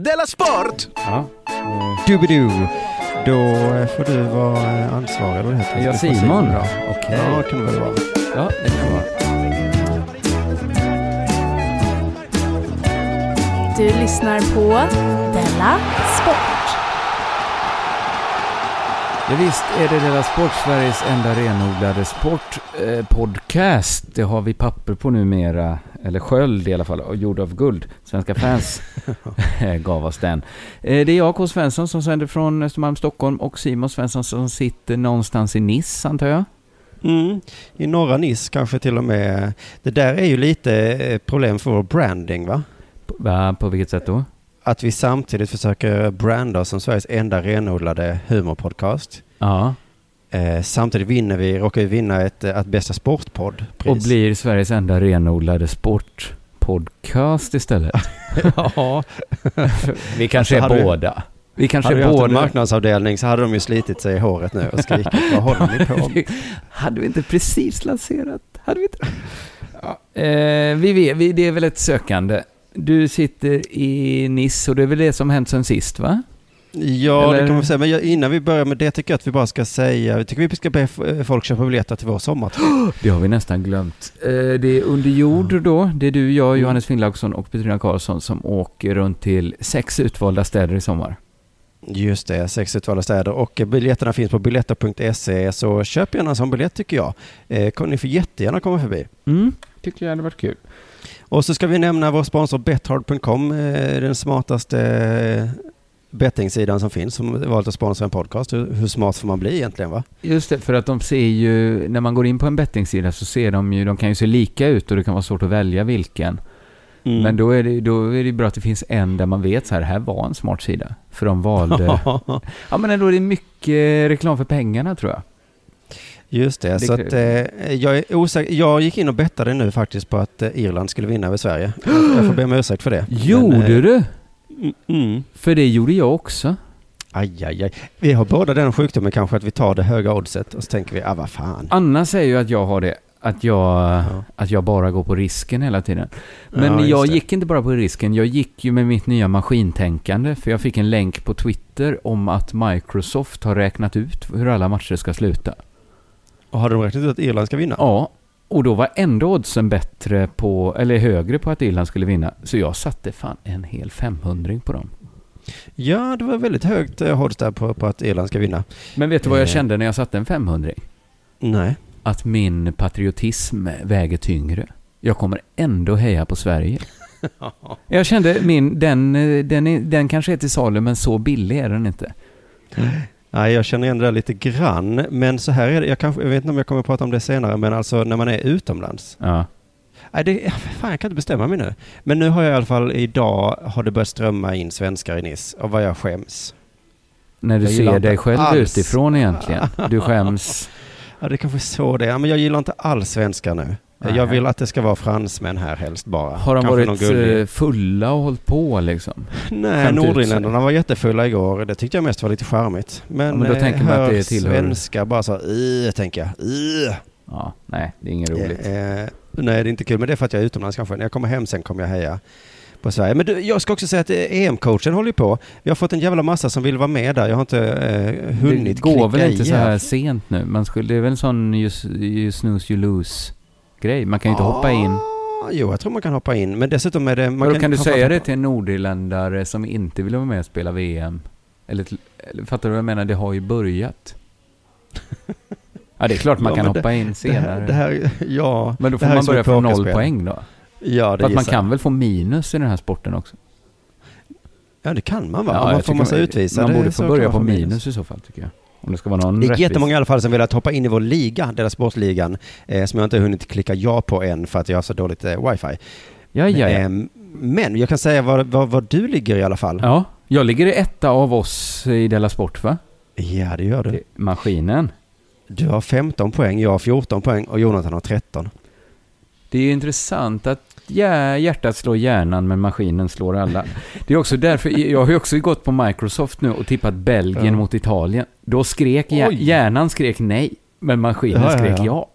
Della Sport! Ja. Doobidoo. Då eh, får du vara eh, ansvarig, eller vad heter. Jag Simon? Simon. Okej. Ja, det kan det väl vara. Ja, det kan vara. Du lyssnar på Della Sport. Ja, visst är det Della Sport, Sveriges enda renodlade sportpodcast. det har vi papper på numera, eller sköld i alla fall, och gjord av guld. Svenska fans gav oss den. Eh, det är jag, K. Svensson, som sänder från Östermalm, Stockholm och Simon Svensson som sitter någonstans i Nice, antar jag. Mm. I norra Nice kanske till och med. Det där är ju lite eh, problem för vår branding, va? På, va, på vilket sätt då? Att vi samtidigt försöker branda oss som Sveriges enda renodlade humorpodcast. Ja, Eh, samtidigt vinner vi, råkar vi vinna ett, eh, ett bästa sportpoddpris. och blir Sveriges enda renodlade sportpodcast istället. ja, Vi kanske Så är båda. Vi kanske hade vi haft en marknadsavdelning så hade de ju slitit sig i håret nu och skrikit vad håller ni på med? Hade vi inte precis lanserat? Hade vi inte? Ja, eh, vi vet, vi, det är väl ett sökande. Du sitter i Nice och det är väl det som hänt sen sist, va? Ja, Eller- det kan man säga. Men innan vi börjar med det tycker jag att vi bara ska säga, jag tycker vi ska be f- folk köpa biljetter till vår sommarturné. Det har vi nästan glömt. Eh, det är Under jord då. Det är du, jag, Johannes Finnlaugsson och Petrina Karlsson som åker runt till sex utvalda städer i sommar. Just det, sex utvalda städer. Och eh, biljetterna finns på biljetter.se, så köp gärna en sån biljett tycker jag. Eh, ni får jättegärna komma förbi. Mm, tycker jag hade varit kul. Och så ska vi nämna vår sponsor Bethard.com, eh, den smartaste eh, bettingsidan som finns, som valt att sponsra en podcast. Hur, hur smart får man bli egentligen va? Just det, för att de ser ju, när man går in på en bettingsida så ser de ju, de kan ju se lika ut och det kan vara svårt att välja vilken. Mm. Men då är, det, då är det bra att det finns en där man vet så här, här var en smart sida. För de valde... ja men ändå är det mycket reklam för pengarna tror jag. Just det, Det så att, eh, jag är osäker. Jag gick in och bettade nu faktiskt på att eh, Irland skulle vinna över Sverige. Jag, får be om ursäkt för det. Gjorde Men, eh, du? mm, Mm. För det gjorde jag också. Aj, aj, aj. Vi har båda den sjukdomen kanske att vi tar det höga oddset och så tänker vi, ah vad fan. Anna säger ju att jag har det. Att jag, Ja. att jag bara går på risken hela tiden. Men Ja, jag det. gick inte bara på risken, jag gick ju med mitt nya maskintänkande. För jag fick en länk på Twitter om att Microsoft har räknat ut hur alla matcher ska sluta. Och har de räknat ut att Irland ska vinna? Ja, och då var ändå oddsen bättre på, eller högre på att Irland skulle vinna. Så jag satte fan en hel 500 på dem. Ja, det var väldigt högt eh, odds där på, på att Irland ska vinna. Men vet du vad jag Eh. kände när jag satte en 500 Nej. Att min patriotism väger tyngre. Jag kommer ändå heja på Sverige. Jag kände min, den, eh, den, den kanske är till salu men så billig är den inte. Nej, jag känner igen det där lite grann. Men så här är det, jag, kanske, jag vet inte om jag kommer att prata om det senare, men alltså när man är utomlands. Ja. Nej, det, fan, jag kan inte bestämma mig nu. Men nu har jag i alla fall, idag har det börjat strömma in svenskar i Nice. Och vad jag skäms. När du Jag ser dig själv alls. utifrån egentligen. Du skäms. Ja, det kanske är så det är. Men jag gillar inte alls svenskar nu. Nej. Jag vill att det ska vara fransmän här helst bara. Har de Kanske varit eh, fulla och hållit på liksom? Nej? Nordirländarna var jättefulla igår. Det tyckte jag mest var lite charmigt. Men, Ja, men då eh, tänker man att det tillhör- svenskar bara så, i tänker jag. I. Ja, nej, det är inget roligt. Eh, eh, nej, det är inte kul. Men det är för att jag är utomlands kanske. När jag kommer hem sen kommer jag heja på Sverige. Men du, jag ska också säga att eh, EM-coachen håller på. Vi har fått en jävla massa som vill vara med där. Jag har inte eh, hunnit det går väl inte i så här här. sent nu? Man skulle, det är väl en sån you, you snooze you lose grej. Man kan ju inte hoppa in. Ah, Jo, jag tror man kan hoppa in. Men dessutom är det... Man Man kan, kan du säga det till en nordirländare som inte vill vara med och spela VM? Eller, till- eller fattar du vad jag menar? Det har ju börjat. Ja, det är klart man Ja, kan hoppa in Det senare. här, det här, ja. men då det får man börja från noll poäng då. Ja, det För att man kan väl få minus i den här sporten också? Ja, det kan man va? Ja, Om man får massa utvisade. Man borde få börja på få minus. i så fall tycker jag. Om det ska vara någon Det är rättvis. jättemånga i alla fall som velat hoppa in i vår liga, deras sportligan, eh, som jag inte hunnit klicka ja på än för att jag har så dåligt eh, wifi. Ja, ja, ja. Eh, men jag kan säga var, var, var du ligger i alla fall. Ja, jag ligger i etta av oss i Della Sport va? Ja, det gör du. Det- Maskinen. Du har 15 poäng, jag har 14 poäng och Jonathan har 13. Det är ju intressant att ja, hjärtat slår hjärnan men maskinen slår alla. Det är också därför, jag har ju också gått på Microsoft nu och tippat Belgien Ja. mot Italien. Då skrek hjär- hjärnan skrek nej, men maskinen Ja, skrek ja. ja.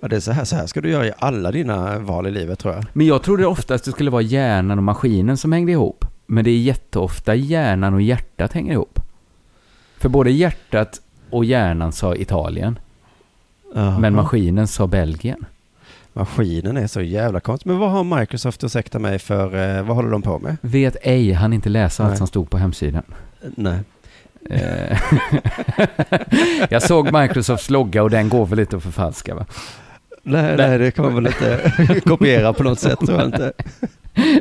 Ja, det är så här, så här ska du göra i alla dina val i livet tror jag. Men jag trodde oftast det skulle vara hjärnan och maskinen som hängde ihop. Men det är jätteofta hjärnan och hjärtat hänger ihop. För både hjärtat och hjärnan sa Italien, Jaha. men maskinen sa Belgien. Maskinen är så jävla konstig. Men vad har Microsoft, ursäkta mig, för, eh, vad håller de på med? Vet ej, han inte läsa allt som stod på hemsidan. Nej. Eh, jag såg Microsofts logga och den går väl lite att förfalska va? Nej, nej, det kan man väl inte kopiera på något sätt, tror jag inte.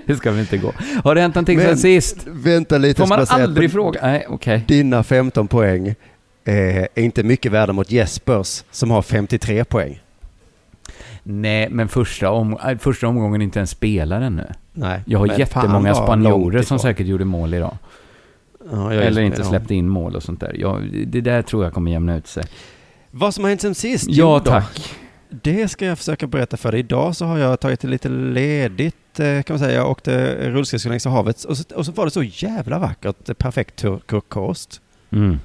Det ska väl inte gå. Har det hänt någonting Men- sen sist? Vänta lite, Får man aldrig fråga? Nej, okej. Dina 15 poäng eh, är inte mycket värda mot Jespers som har 53 poäng. Nej, men första, om, äh, första omgången är inte ens spelar ännu. Nej. Jag har jättemånga spanjorer som säkert gjorde mål idag. Ja, jag Eller inte släppte in mål och sånt där. Ja, det där tror jag kommer jämna ut sig. Vad som har hänt sen sist? Ja, då, tack. Det ska jag försöka berätta för dig. Idag så har jag tagit det lite ledigt eh, kan man säga. Jag åkte rullskridskor längs havet och så, och så var det så jävla vackert, eh, perfekt tur- turkost. Mm.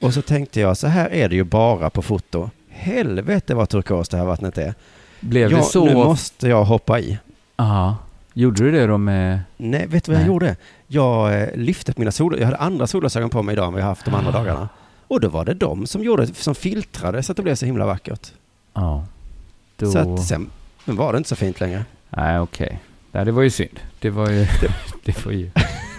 Och så tänkte jag, så här är det ju bara på foto. Helvete vad turkos det här vattnet är. Blev ja, det så? nu måste jag hoppa i. Ja. Gjorde du det då med... Nej, vet du vad jag Nej. gjorde? Jag eh, lyfte på mina sol... Jag hade andra solglasögon på mig idag än vad jag haft de andra Ah. dagarna. Och då var det de som gjorde, som filtrade så att det blev så himla vackert. Ja. Då... Så att sen men var det inte så fint längre. Nej, okej. Nej, det var ju synd. Det var ju... det var ju...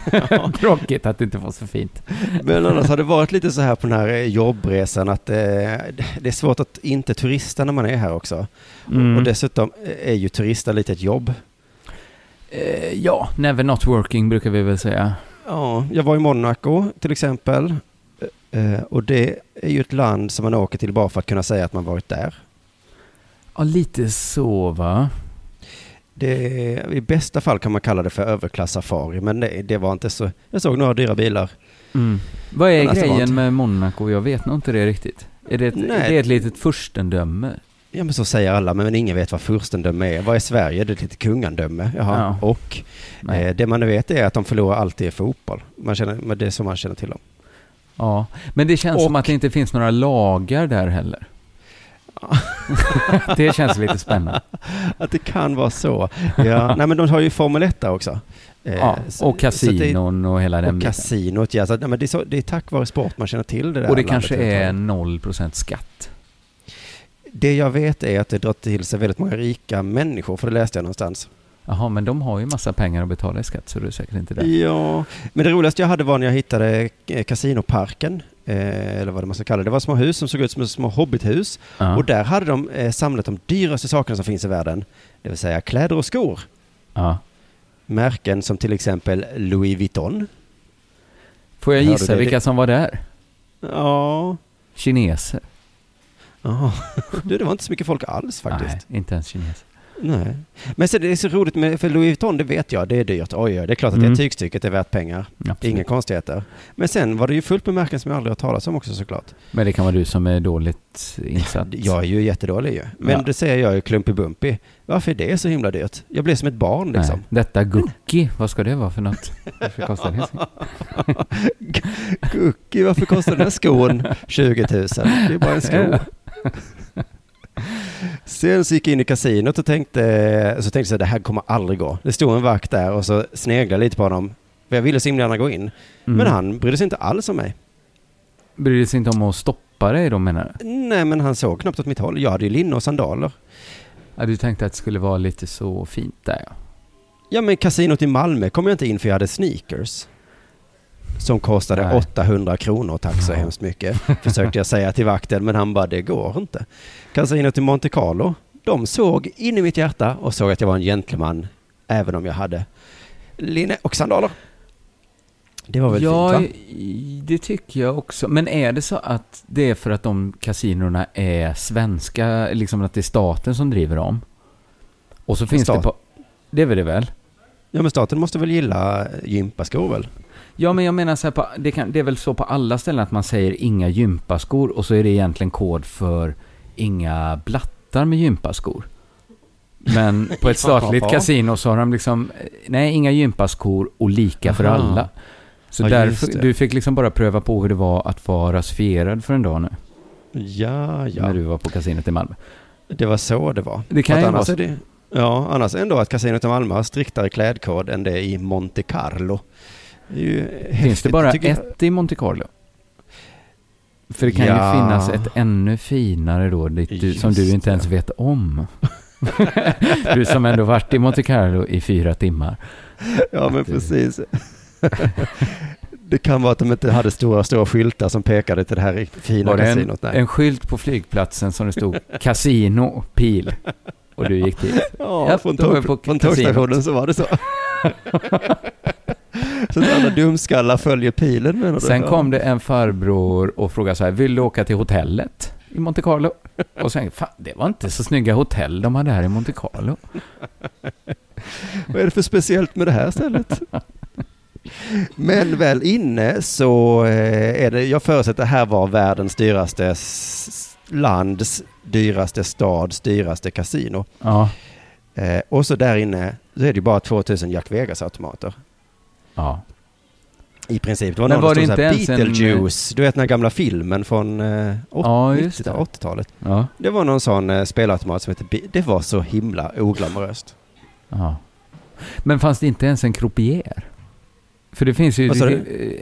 Tråkigt att det inte var så fint. Men annars har det varit lite så här på den här eh, jobbresan att eh, det är svårt att inte turista när man är här också. Mm. Och dessutom är ju turista lite ett jobb. Eh, ja, never not working brukar vi väl säga. Ja, jag var i Monaco till exempel. Eh, och det är ju ett land som man åker till bara för att kunna säga att man varit där. Ja, lite så va? Det, I bästa fall kan man kalla det för överklass-safari, men det, det var inte så. Jag såg några dyra bilar. Mm. Vad är alltså, grejen med Monaco? Jag vet nog inte det riktigt. Är det ett, Nej. det är ett litet furstendöme? Ja, men så säger alla, men ingen vet vad furstendöme är. Vad är Sverige? Det är ett litet kungandöme. Jaha. Ja. Och eh, det man vet är att de förlorar alltid i fotboll. Man känner, det är så man känner till dem. Ja, men det känns Och- som att det inte finns några lagar där heller. det känns lite spännande. Att det kan vara så. Ja, nej, men de har ju Formel 1 där också. Eh, Ja, så- och så det- kasinon och hela den Och biten. kasinot, ja. Så, nej, men det, är så, det är tack vare sport man känner till det där Och det kanske är överhuvudtaget. 0% skatt. Det jag vet är att det drar till sig väldigt många rika människor, för det läste jag någonstans. Jaha, men de har ju massa pengar att betala i skatt så det är säkert inte det. Ja, men det roligaste jag hade var när jag hittade eh, kasinoparken, eh, eller vad det man ska kalla det. Det var små hus som såg ut som små hobbithus. Ja. Och där hade de eh, samlat de dyraste sakerna som finns i världen. Det vill säga kläder och skor. ja. Märken som till exempel Louis Vuitton. Får jag gissa vilka som var där? Ja, Kineser? Jaha. du det var inte så mycket folk alls faktiskt. Nej, inte ens kineser. Nej. Men så det är så roligt med, för Louis Vuitton, det vet jag, det är dyrt. Oj, det är klart att Mm. det tygstycket är värt pengar. Absolut. Inga konstigheter. Men sen var det ju fullt med märken som jag aldrig har talat om också såklart. Men det kan vara du som är dåligt insatt. Jag är ju jättedålig ju. Men Ja. det säger jag ju Klumpy Bumpy. Varför är det så himla dyrt? Jag blev som ett barn Nej. liksom. Detta Gucci, vad ska det vara för något? Varför kostar det? så? Gucci, varför kostar den här skon 20 000? Det är bara en sko. Sen så gick jag in i kasinot och tänkte, så tänkte jag det här kommer aldrig gå. Det stod en vakt där och så sneglade jag lite på honom. För jag ville så himla gärna gå in. Mm. Men han brydde sig inte alls om mig. Bryr sig inte om att stoppa dig då menar du? Nej, men han såg knappt åt mitt håll. Jag hade ju linne och sandaler. Ja, du tänkte att det skulle vara lite så fint där ja. Ja, men kasinot i Malmö kom jag inte in för jag hade sneakers. Som kostade Nej. 800 kronor, tack så Ja. hemskt mycket. Försökte jag säga till vakten, men han bara, det går inte. Kasinot i Monte Carlo, de såg in i mitt hjärta och såg att jag var en gentleman, även om jag hade linne och sandaler. Det var väl ja, fint, va? det tycker jag också. Men är det så att det är för att de kasinorna är svenska, liksom att det är staten som driver dem? Och så finns det på... Det är väl det väl? Ja, men staten måste väl gilla gympaskor väl? Ja, men jag menar så här, på, det, kan, det är väl så på alla ställen att man säger inga gympaskor och så är det egentligen kod för inga blattar med gympaskor. Men på ett statligt kasino så har de liksom, nej, inga gympaskor och lika för Aha. alla. Så Ja, därför, du fick liksom bara pröva på hur det var att vara rasifierad för en dag nu. Ja, ja. När du var på kasinot i Malmö. Det var så det var. Det kan För ju annars vara är det, Ja, annars ändå att Casinot i Malmö har striktare klädkod än det i Monte Carlo. Det är ju Finns häftigt, det bara ett i Monte Carlo? För det kan Ja. ju finnas ett ännu finare då, du, som du inte ens vet om. du som ändå varit i Monte Carlo i fyra timmar. Ja, men precis. Det kan vara att de inte hade stora, stora skyltar som pekade till det här fina Var det en, kasinot. Nej. en skylt på flygplatsen som det stod Casino, pil. Och du gick dit. Ja, Ja, från, tåg, tågstationen så var det så. så att alla dumskallar följer pilen menar du? Sen kom det en farbror och frågade så här, vill du åka till hotellet i Monte Carlo? Och sen, fan, det var inte så snygga hotell de hade här i Monte Carlo. Vad är det för speciellt med det här stället? Men väl inne så eh, är det, jag förutsätter här var världens dyraste lands dyraste stads dyraste kasino. Ja, Eh, och så där inne så är det bara 2000 Jack Vegas-automater. Ja. I princip. Det var Men någon var som det här, inte ens en- Beetlejuice, du vet den här gamla filmen från eh, Ja, just 90 det. 80-talet. ja. Det var någon sån eh, spelautomat som hette Be- Det var så himla oglamoröst. Ja. Men fanns det inte ens en croupier? För det finns ju, sa det,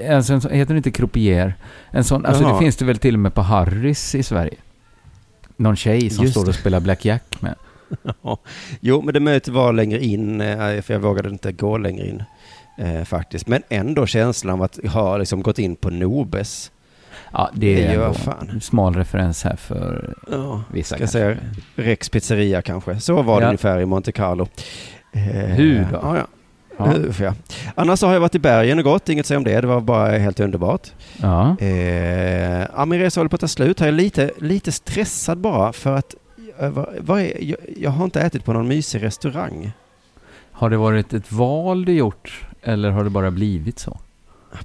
en sån, heter det inte croupier? En sån, alltså Jaha. det finns det väl till och med på Harris i Sverige? Någon tjej som Just står och spelar blackjack med. Jo, men det mötet var längre in, eh, för jag vågade inte gå längre in eh, faktiskt. Men ändå känslan av att ha liksom gått in på Nobes. Ja, det Det är gör fan. en smal referens här för Ja, vissa ska säga Rex pizzeria kanske. Så var det Ja. ungefär i Monte Carlo. Eh, Hur då? Ja, ja. Ja. Annars har jag varit i bergen och gått, inget att säga om det. Det var bara helt underbart. Ja. Eh, ja, min resa håller på att ta slut. Jag är lite, lite stressad bara för att eh, vad, vad är, jag, jag har inte ätit på någon mysig restaurang. Har det varit ett val du gjort eller har det bara blivit så?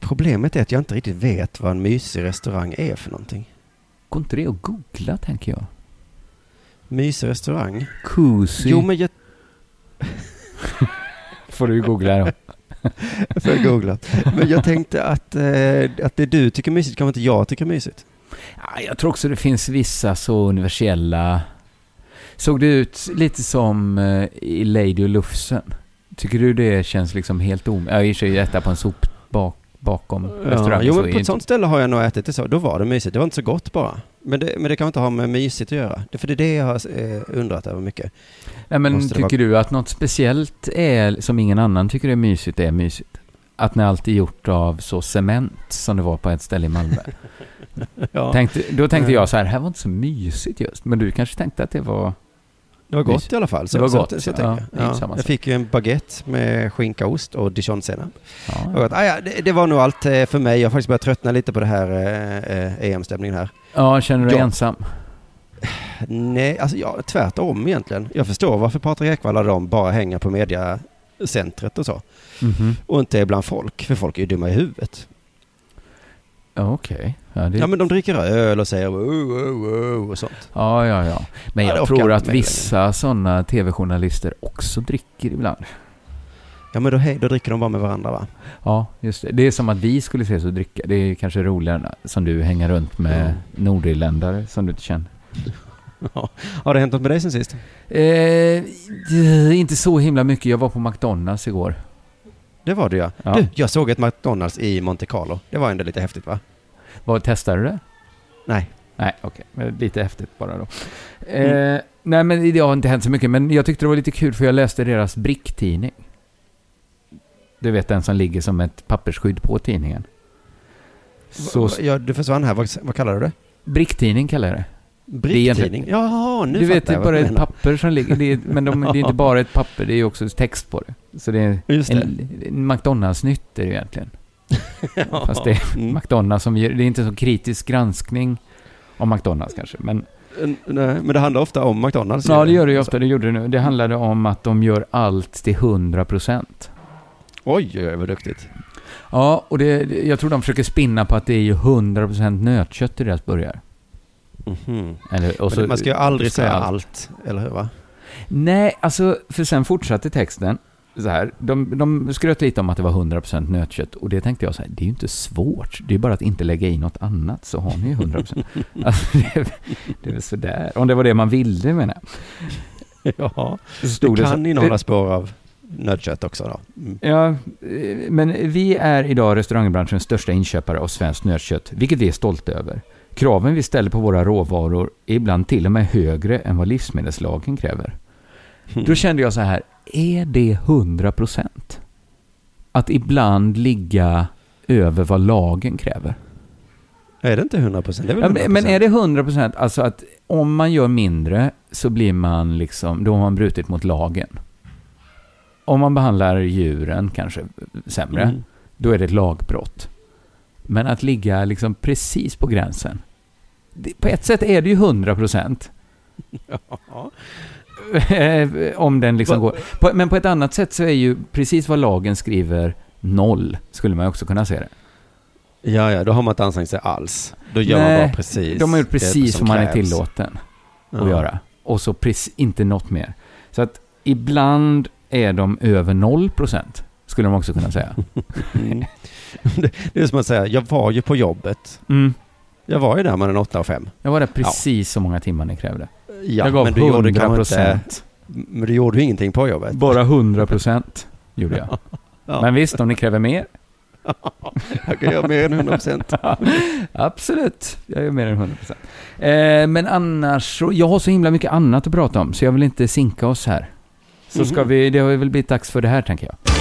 Problemet är att jag inte riktigt vet vad en mysig restaurang är för någonting. Går inte det att googla tänker jag? Mysig restaurang? Cozy. Jo, men jag Får du googla då. får jag googla. Men jag tänkte att, eh, att det du tycker är mysigt kanske inte jag tycker är mysigt. Ja, jag tror också det finns vissa så universella... Såg det ut lite som eh, i Lady och Lufsen? Tycker du det känns liksom helt om... Ja, i och för sig äta på en sop bak, bakom restaurangen. jo, men på inte- ett sånt ställe har jag nog ätit det så. Då var det mysigt. Det var inte så gott bara. Men det, men det kan inte ha med mysigt att göra. Det, för det är det jag har eh, undrat över mycket. Nej, men måste tycker du att något speciellt är, som ingen annan tycker är mysigt, är mysigt? Att när allt är gjort av så cement som det var på ett ställe i Malmö. Ja. tänkte, då tänkte Ja. jag så här, här var inte så mysigt just. Men du kanske tänkte att det var... Det var gott i alla fall. Så, Det var så, gott, Så, så jag, ja. ju ja, jag fick ju en baguette med skinka, ost och dijonsenap. Ja, att, ah, ja, det, det var nog allt eh, för mig. Jag har faktiskt börjat tröttna lite på det här eh, eh, EM-stämningen här. ja känner du dig Ja. ensam? Nej, alltså ja, tvärtom egentligen. Jag förstår varför Patrik Ekwall och de bara hänger på mediacentret och så. Mhm. Och inte bland folk, för folk är ju dumma i huvudet. Ja, Okej. Ja, det... Ja, men de dricker öl och säger wow, wow, wow och sånt. Ja, ja, ja. Men Ja, jag orkar tror att vissa sådana tv-journalister också dricker ibland. Ja, men då, he- då dricker de bara med varandra va? Ja, just det. Det är som att vi skulle ses och dricka. Det är kanske roligare som du hänger runt med Mm. nordirländare som du inte känner. Har det hänt något med dig sen sist? Eh, inte så himla mycket. Jag var på McDonalds igår. Det var det ja. Ja. Du, jag såg ett McDonalds i Monte Carlo. Det var ändå lite häftigt va? Vad, testade du det? Nej. Nej, okej. Men Lite häftigt bara då. Mm. Eh, nej, men det har inte hänt så mycket. Men jag tyckte det var lite kul för jag läste deras bricktidning. Du vet den som ligger som ett pappersskydd på tidningen. Så... Ja, du försvann här. Vad, vad kallar du det? bricktidning kallar jag det. Bricktidning? Jaha, nu du vet, det är bara ett papper som ligger. Det är, men de, det är inte bara ett papper, det är också text på det. Så det är Just en, en McDonalds-nytt är det egentligen. Ja. Fast det är Mm. McDonalds som gör, det är inte så kritisk granskning om McDonalds kanske. Men Nej, men det handlar ofta om McDonalds. ja, det gör det ju ofta. Det gjorde det nu. Det handlade om att de gör allt till 100 procent. Oj, oj, vad duktigt. Ja, och det, jag tror de försöker spinna på att det är ju 100 procent nötkött i deras burgare. Mhm. Eller, och så, Men man ska ju aldrig ska säga allt. allt, eller hur va? Nej, alltså, för sen fortsatte texten så här. De, de skröt lite om att det var 100% nötkött och det tänkte jag så här, det är ju inte svårt. Det är bara att inte lägga i något annat så har ni ju 100%. alltså, det, är- det är väl sådär. Om det var det man ville menar jag. Ja, stod det kan innehålla spår av nötkött också då. Mm. Ja, eh, men vi är idag restaurangbranschens största inköpare av svenskt nötkött, vilket vi är stolta över. Kraven vi ställer på våra råvaror är ibland till och med högre än vad livsmedelslagen kräver. Då kände jag så här, är det 100%? Att ibland ligga över vad lagen kräver? Är det inte 100 procent? Ja, 100 men- är det 100% alltså att om man gör mindre så blir man liksom, då har man brutit mot lagen. Om man behandlar djuren kanske sämre, Mm. då är det ett lagbrott. Men att ligga liksom precis på gränsen. På ett sätt är det ju 100%. Ja. om den liksom går. Men på ett annat sätt så är ju precis vad lagen skriver noll, skulle man också kunna se det. ja, ja, då har man inte ansträngt sig alls. Då gör man Nej, bara precis De har gjort precis som man är tillåten att Ja. göra. Och så precis, inte något mer. Så att ibland är de över 0%, skulle de också kunna säga. Det, det är som att säga, jag var ju på jobbet. Mm. Jag var ju där mellan 8 och 5. Jag var där precis så många timmar ni krävde. Ja, jag gav men du gjorde 100 kanske procent. inte, men du gjorde ju ingenting på jobbet. Bara 100 procent gjorde jag. Ja. Men visst, om ni kräver mer? Jag kan göra mer än 100 procent. Absolut, jag gör mer än 100 procent. Eh, men annars, jag har så himla mycket annat att prata om, så jag vill inte sinka oss här. Så ska Mhm. vi, det har väl blivit dags för det här, tänker jag.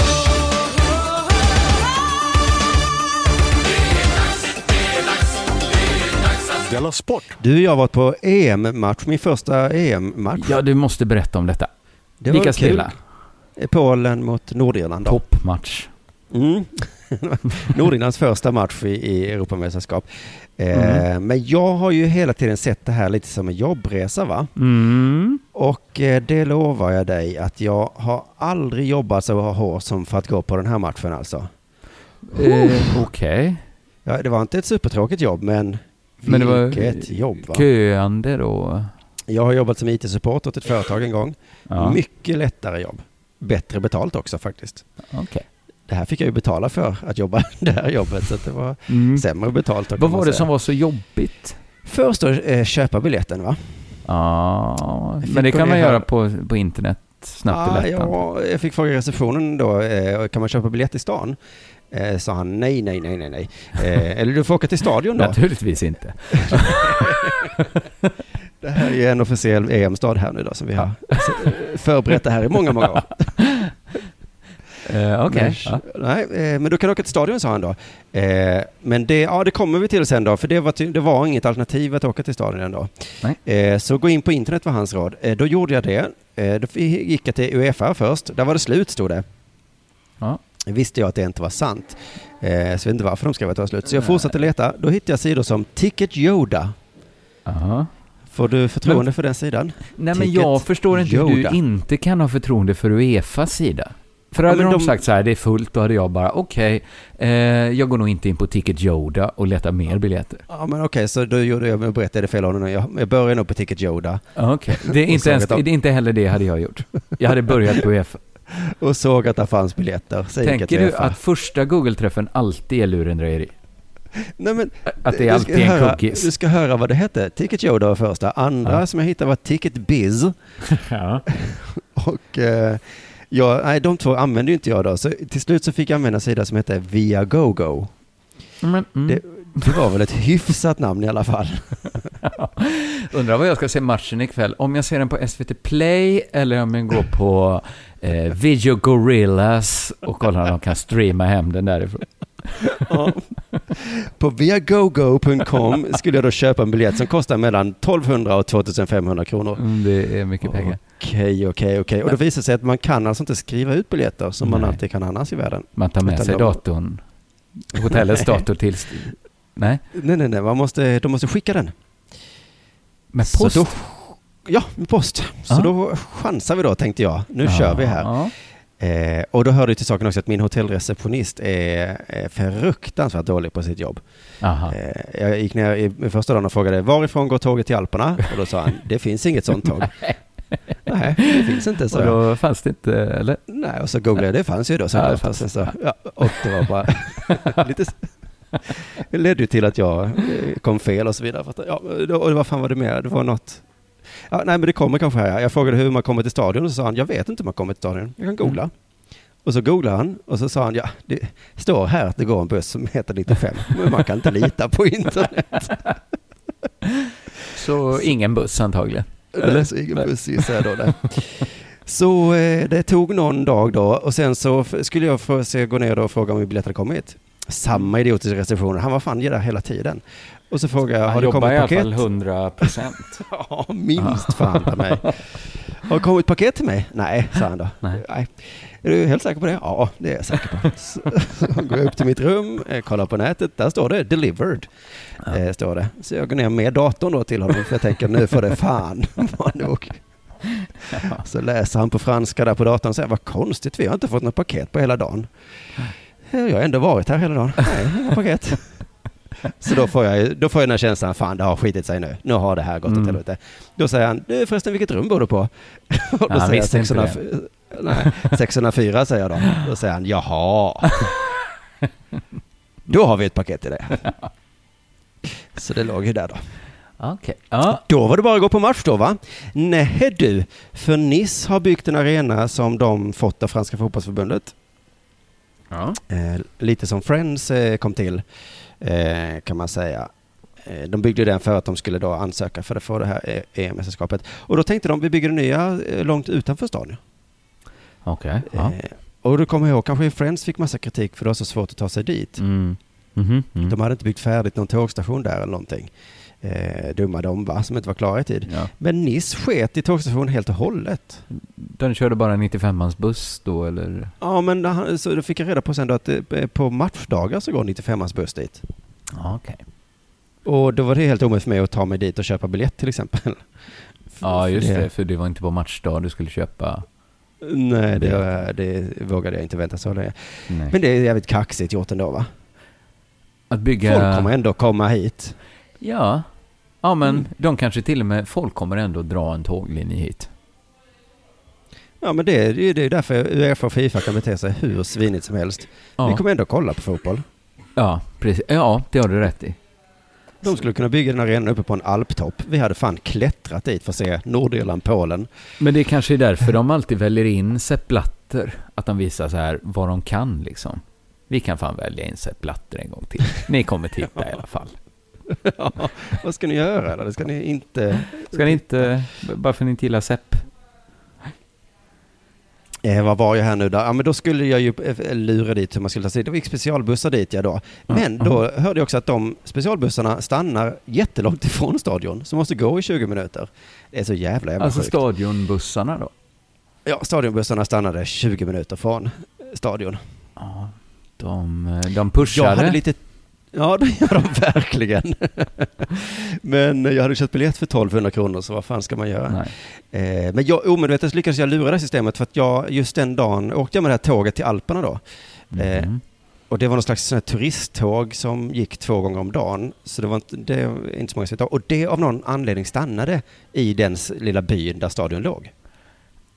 Della Sport! Du och jag har varit på EM-match, min första EM-match. Ja, du måste berätta om detta. det Lika kul. Polen mot Nordirland. Toppmatch. Mm. Nordirlands första match i, i Europamästerskap. Eh, Mm. Men jag har ju hela tiden sett det här lite som en jobbresa va? Mm. Och eh, det lovar jag dig att jag har aldrig jobbat så hårt som för att gå på den här matchen alltså. Eh, Okej. Ja, det var inte ett supertråkigt jobb men Men det var vilket jobb va? Köande då? Jag har jobbat som IT-support åt ett företag en gång. Ja. Mycket lättare jobb. Bättre betalt också faktiskt. Okej. Det här fick jag ju betala för, att jobba det här jobbet. Så det var Mm. sämre betalt. Vad var det som var så jobbigt? Först då, eh, köpa biljetten va? Ja, men det kan man göra på, på internet snabbt och Ah, ja, jag fick fråga i receptionen då, eh, kan man köpa biljett i stan? Eh, sa han nej, nej, nej, nej, nej. Eh, eller du får åka till stadion då. Naturligtvis inte. Det här är ju en officiell EM-stad här nu då som vi har förberett det här i många, många år. Eh, Okej. Men, Ja. Nej, eh, men du kan åka till stadion sa han då. Eh, men det, ja, det kommer vi till sen då, för det var, det var inget alternativ att åka till stadion ändå. Eh, så gå in på internet var hans råd. Eh, då gjorde jag det. Eh, då gick jag till Uefa först. Där var det slut, stod det. Ja. Visste jag att det inte var sant. Eh, så jag vet inte varför de skrev att det var slut. Så jag fortsatte leta. Då hittade jag sidor som Ticket Yoda. Aha. Får du förtroende för den sidan? Nej, men Ticket jag förstår inte hur Yoda. du inte kan ha förtroende för Uefas sida. För hade men de, de- sagt så här, det är fullt, då hade jag bara, okej, eh, jag går nog inte in på Ticket Yoda och letar mer biljetter. Ja, men okej, så då gjorde jag, berättade fel ordning. Jag, jag började nog på Ticket Yoda Okej, det är inte ens, det är inte heller det hade jag gjort. Jag hade börjat på Uefa. Och såg att det fanns biljetter. Så Tänker du att första Google-träffen alltid är lurendrejeri? Nej, men Att det är alltid en höra, cookies? Du ska höra vad det hette. Ticket Yoda var första. Andra Ja. som jag hittade var Ticket Biz. Ja. Och eh, jag, nej, de två använde ju inte jag då. Så till slut så fick jag använda en sida som hette Viagogo. Mm. Det, det var väl ett hyfsat namn i alla fall. Undrar vad jag ska se matchen ikväll. Om jag ser den på SVT Play eller om jag går på eh, Video Gorillas och kollar om de kan streama hem den därifrån. Ja. På viagogo.com skulle jag då köpa en biljett som kostar mellan 1200 och 2500 kronor. Mm, det är mycket pengar. Okej, okej, okej. Och då visar det sig att man kan alltså inte skriva ut biljetter som man Nej. alltid kan annars i världen. Man tar med Utan sig de- datorn. Hotellets dator till... Nej, Nej, nej, nej. Man måste, de måste skicka den. med Så post. då, ja, med post. Så Ja. då chansar vi då, tänkte jag. Nu kör vi här. Eh, och då hörde det till saken också att min hotellreceptionist är, är fruktansvärt dålig på sitt jobb. Aha. Eh, jag gick ner i, i första dagen och frågade varifrån går tåget till Alperna? Och då sa han, det finns inget sånt tåg. Nej, det finns inte, så Och jag. då fanns det inte, eller? Nej, och så googlade jag, det fanns ju då. Så Ja, det fanns. så, ja, och det var bara lite... Det ledde ju till att jag eh, kom fel och så vidare. Ja, och vad fan var det mer? Det var något... Ja, nej, men det kommer kanske här. Jag frågade hur man kommer till stadion och så sa han, jag vet inte hur man kommer till stadion. Jag kan googla. Och så googlade han och så sa han, ja, det står här att det går en buss som heter 95, men man kan inte lita på internet. Så ingen buss antagligen. Eller? Så ingen buss gissar jag då. Så eh, det tog någon dag då och sen så skulle jag få se, gå ner då och fråga om min biljett hade kommit. Samma idiotiska reception. Han var fan där hela tiden. Och så frågade jag, har Han det jobbar kommit i alla paket? fall 100 procent. Ja, minst fan på mig. Har det kommit paket till mig? Nej, sa han då. Nej. Är du helt säker på det? Ja, det är jag säker på. Så går jag upp till mitt rum, eh, kollar på nätet, där står det delivered. Eh, står det. Så jag går ner med datorn då till honom, för jag tänker nu får det fan vara nog. Så läser han på franska där på datorn och säger, vad konstigt, vi har inte fått något paket på hela dagen. "Ja, Jag har ändå varit här hela dagen. Nej, paket. Så då får, jag, då får jag den här känslan, fan det har skitit sig nu. Nu har det här gått åt Mm. helvete. Då säger han, du förresten vilket rum bor du på? Och då han säger jag visste inte 604, nej, 604 säger jag då. Då säger han, jaha. Då har vi ett paket till det. Så det låg ju där då. Okej. Ja. Då var det bara att gå på match då va? Nej du, för Nice har byggt en arena som de fått av Franska fotbollsförbundet. Ja. Eh, lite som Friends eh, kom till, eh, kan man säga. Eh, de byggde den för att de skulle då ansöka för att få det här eh, EM-mästerskapet. Och då tänkte de, vi bygger det nya eh, långt utanför stadion. Okej. Ja. Eh, och då kommer jag ihåg, kanske Friends fick massa kritik för det var så svårt att ta sig dit. Mm. Mhm. Mm. De hade inte byggt färdigt någon tågstation där eller någonting. Eh, dumma de va, som inte var klara i tid. Ja. Men Nice sket i tågstationen helt och hållet. Den körde bara 95-mans buss då eller? Ja, men han- så då fick jag reda på sen då att eh, på matchdagar så går 95ans buss dit. Ja, okej. Och då var det helt omöjligt för mig att ta mig dit och köpa biljett till exempel. Ja, just det- det. För det var inte på matchdag du skulle köpa. Nej, det, det vågade jag inte vänta så länge. Nej. Men det är jävligt kaxigt gjort ändå va? Att bygga... Folk kommer ändå komma hit. Ja. Ja, men Mm. de kanske till och med... Folk kommer ändå dra en tåglinje hit. Ja, men det, det, det är därför Uefa och Fifa kan bete sig hur svinigt som helst. Ja, Vi kommer ändå kolla på fotboll. ja precis. Ja, det har du rätt i. De skulle kunna bygga den arenan uppe på en alptopp. Vi hade fan klättrat dit för att se Nordirland, Polen. Men det är kanske är därför de alltid väljer in Sepp Blatter. Att de visar så här vad de kan liksom. Vi kan fan välja in Sepp Blatter en gång till. Ni kommer titta i alla fall. ja, vad ska ni göra? Eller ska ni inte... Ska ni inte, bara för att ni inte gillar Sepp? Eh, vad var jag här nu då? Ja, men då skulle jag ju eh, lura dit hur man skulle ta sig. Det gick specialbussar dit ja då. Men då hörde jag också att de specialbussarna stannar jättelångt ifrån stadion, så måste gå i 20 minuter. Det är så jävla jävla Alltså sjukt. stadionbussarna då? Ja, stadionbussarna stannade 20 minuter från stadion. Ja, de, de Jag pushade. hade lite... Ja, det gör de verkligen. Men jag hade köpt biljett för 1200 kronor, så vad fan ska man göra? Eh, men jag, omedvetet lyckades jag lura det här systemet för att jag just den dagen åkte jag med det här tåget till Alperna då. Eh, Mhm. Och det var någon slags sån turisttåg som gick två gånger om dagen. Så det var inte, det var inte så många som. Och det av någon anledning stannade i den lilla byn där stadion låg.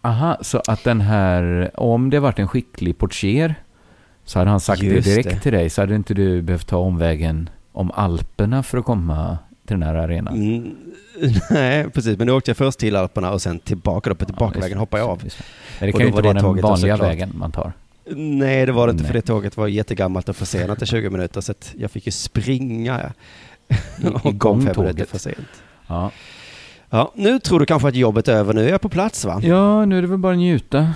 Aha, så att den här, om det varit en skicklig portier så hade han sagt Just det direkt det. till dig så hade inte du behövt ta omvägen om Alperna för att komma till den här arenan. Mm, nej, precis. Men nu åkte jag först till Alperna och sen tillbaka. Då på tillbakavägen Ja, hoppade jag av. Men det kan ju då inte var vara den då vanliga vägen man tar. Nej, det var det inte för Nej. det tåget var jättegammalt och försenat i 20 minuter. Så att jag fick ju springa. I- igång tåget. för sent. Ja. Ja, nu tror du kanske att jobbet är över. Nu är jag på plats va? ja, nu är det väl bara att njuta.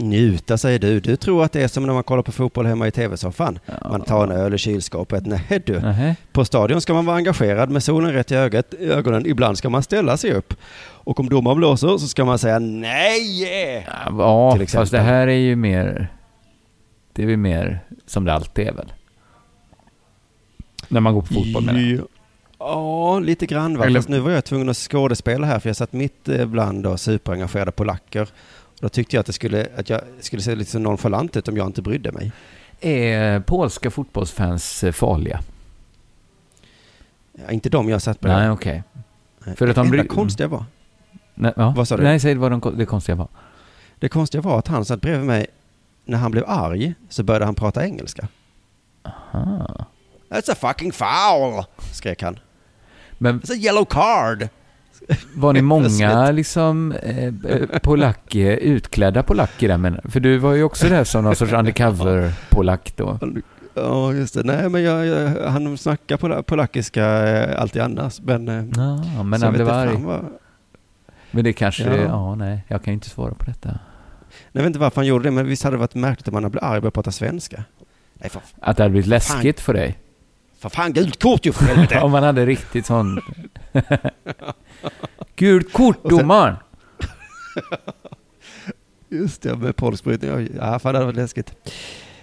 Njuta säger du. Du tror att det är som när man kollar på fotboll hemma i tv-soffan. Ja. Man tar en öl i kylskåpet. Nej du. Nähä. På stadion ska man vara engagerad med solen rätt i ögat, ögonen. Ibland ska man ställa sig upp. Och om domaren blåser så ska man säga nej! Ja, Till exempel. fast det här är ju mer... Det är ju mer som det alltid är väl? När man går på fotboll menar jag. Ja. Ja, lite grann va. Eller- Fast nu var jag tvungen att skådespela här för jag satt mitt eh, bland då superengagerade polacker. Då tyckte jag att, det skulle, att jag skulle se lite så nonchalant ut om jag inte brydde mig. Är polska fotbollsfans eh, farliga? Ja, inte de jag satt på. Nej, okej. Nej. för att det de bry- konstiga var, Nej, ja. Vad sa du? Nej, säg vad de, det konstiga var. det konstiga var att han satt bredvid mig, när han blev arg så började han prata engelska. Aha. That's a fucking foul! skrek han. Men It's a yellow card! Var ni många liksom eh, eh, polacker, utklädda polacker där? Men, för du var ju också där som någon sorts undercover-polack då. Ja, just det. Nej, men jag, jag han snackar pola- polackiska eh, alltid annars. Men, eh, Ja, men han blev arg. fan vad- Men det kanske, Ja. ja. nej, jag kan ju inte svara på detta. Jag vet inte varför han gjorde det, men visst hade det varit märkligt om han blev arg och började prata svenska. Nej, för, Att det hade blivit läskigt för dig? För fan gult kort ju för helvete! Om man hade riktigt sån... Gult kort domaren! Just det, med polskbrytning. Ja, fan det hade varit läskigt.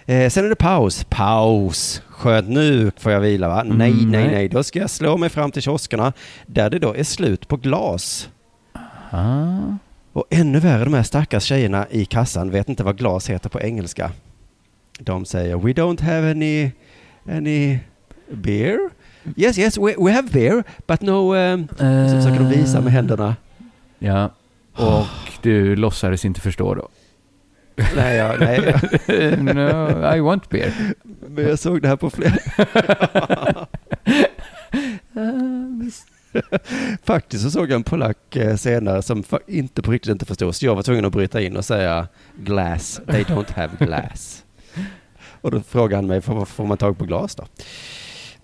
Eh, sen är det paus. Paus. Skönt, nu får jag vila va? Mm, nej, nej, nej. Då ska jag slå mig fram till kioskerna där det då är slut på glas. Ah. Och ännu värre, de här stackars tjejerna i kassan vet inte vad glas heter på engelska. De säger We don't have any, any beer. Yes, yes, we, we have beer, but no... Um, så försöker de visa med händerna. Ja, och du låtsades inte förstå då? Nej, jag, nej, no, I want beer. men jag såg det här på flera... Faktiskt så såg jag en polack eh, senare som inte på riktigt inte förstod. Så jag var tvungen att bryta in och säga glass, they don't have glass. Och då frågade han mig, får man tag på glas då?